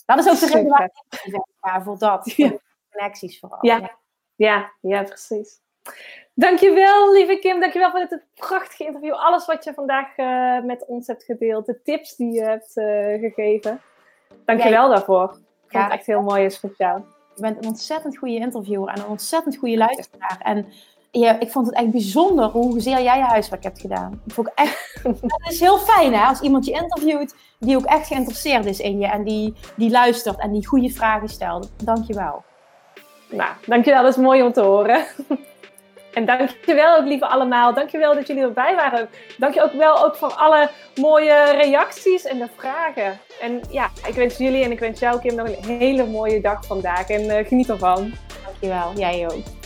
Speaker 1: dat is ook de reden waarom ik voor dat. Voor connecties vooral.
Speaker 2: Ja. ja, ja, precies. Dankjewel, lieve Kim. Dankjewel voor dit prachtige interview. Alles wat je vandaag uh, met ons hebt gedeeld. De tips die je hebt uh, gegeven. Dankjewel ja, daarvoor. Ik vond ja, het echt heel mooi voor jou.
Speaker 1: Je bent een ontzettend goede interviewer en een ontzettend goede luisteraar. En ja, ik vond het echt bijzonder hoezeer jij je huiswerk hebt gedaan. Vond echt, dat is heel fijn hè, als iemand je interviewt die ook echt geïnteresseerd is in je en die, die luistert en die goede vragen stelt. Dankjewel.
Speaker 2: Nou, dankjewel. Dat is mooi om te horen. En dankjewel ook, lieve allemaal. Dankjewel dat jullie erbij waren. Dankjewel ook wel ook voor alle mooie reacties en de vragen. En ja, ik wens jullie en ik wens jou, Kim, nog een hele mooie dag vandaag. En uh, geniet ervan.
Speaker 1: Dankjewel. Jij ook.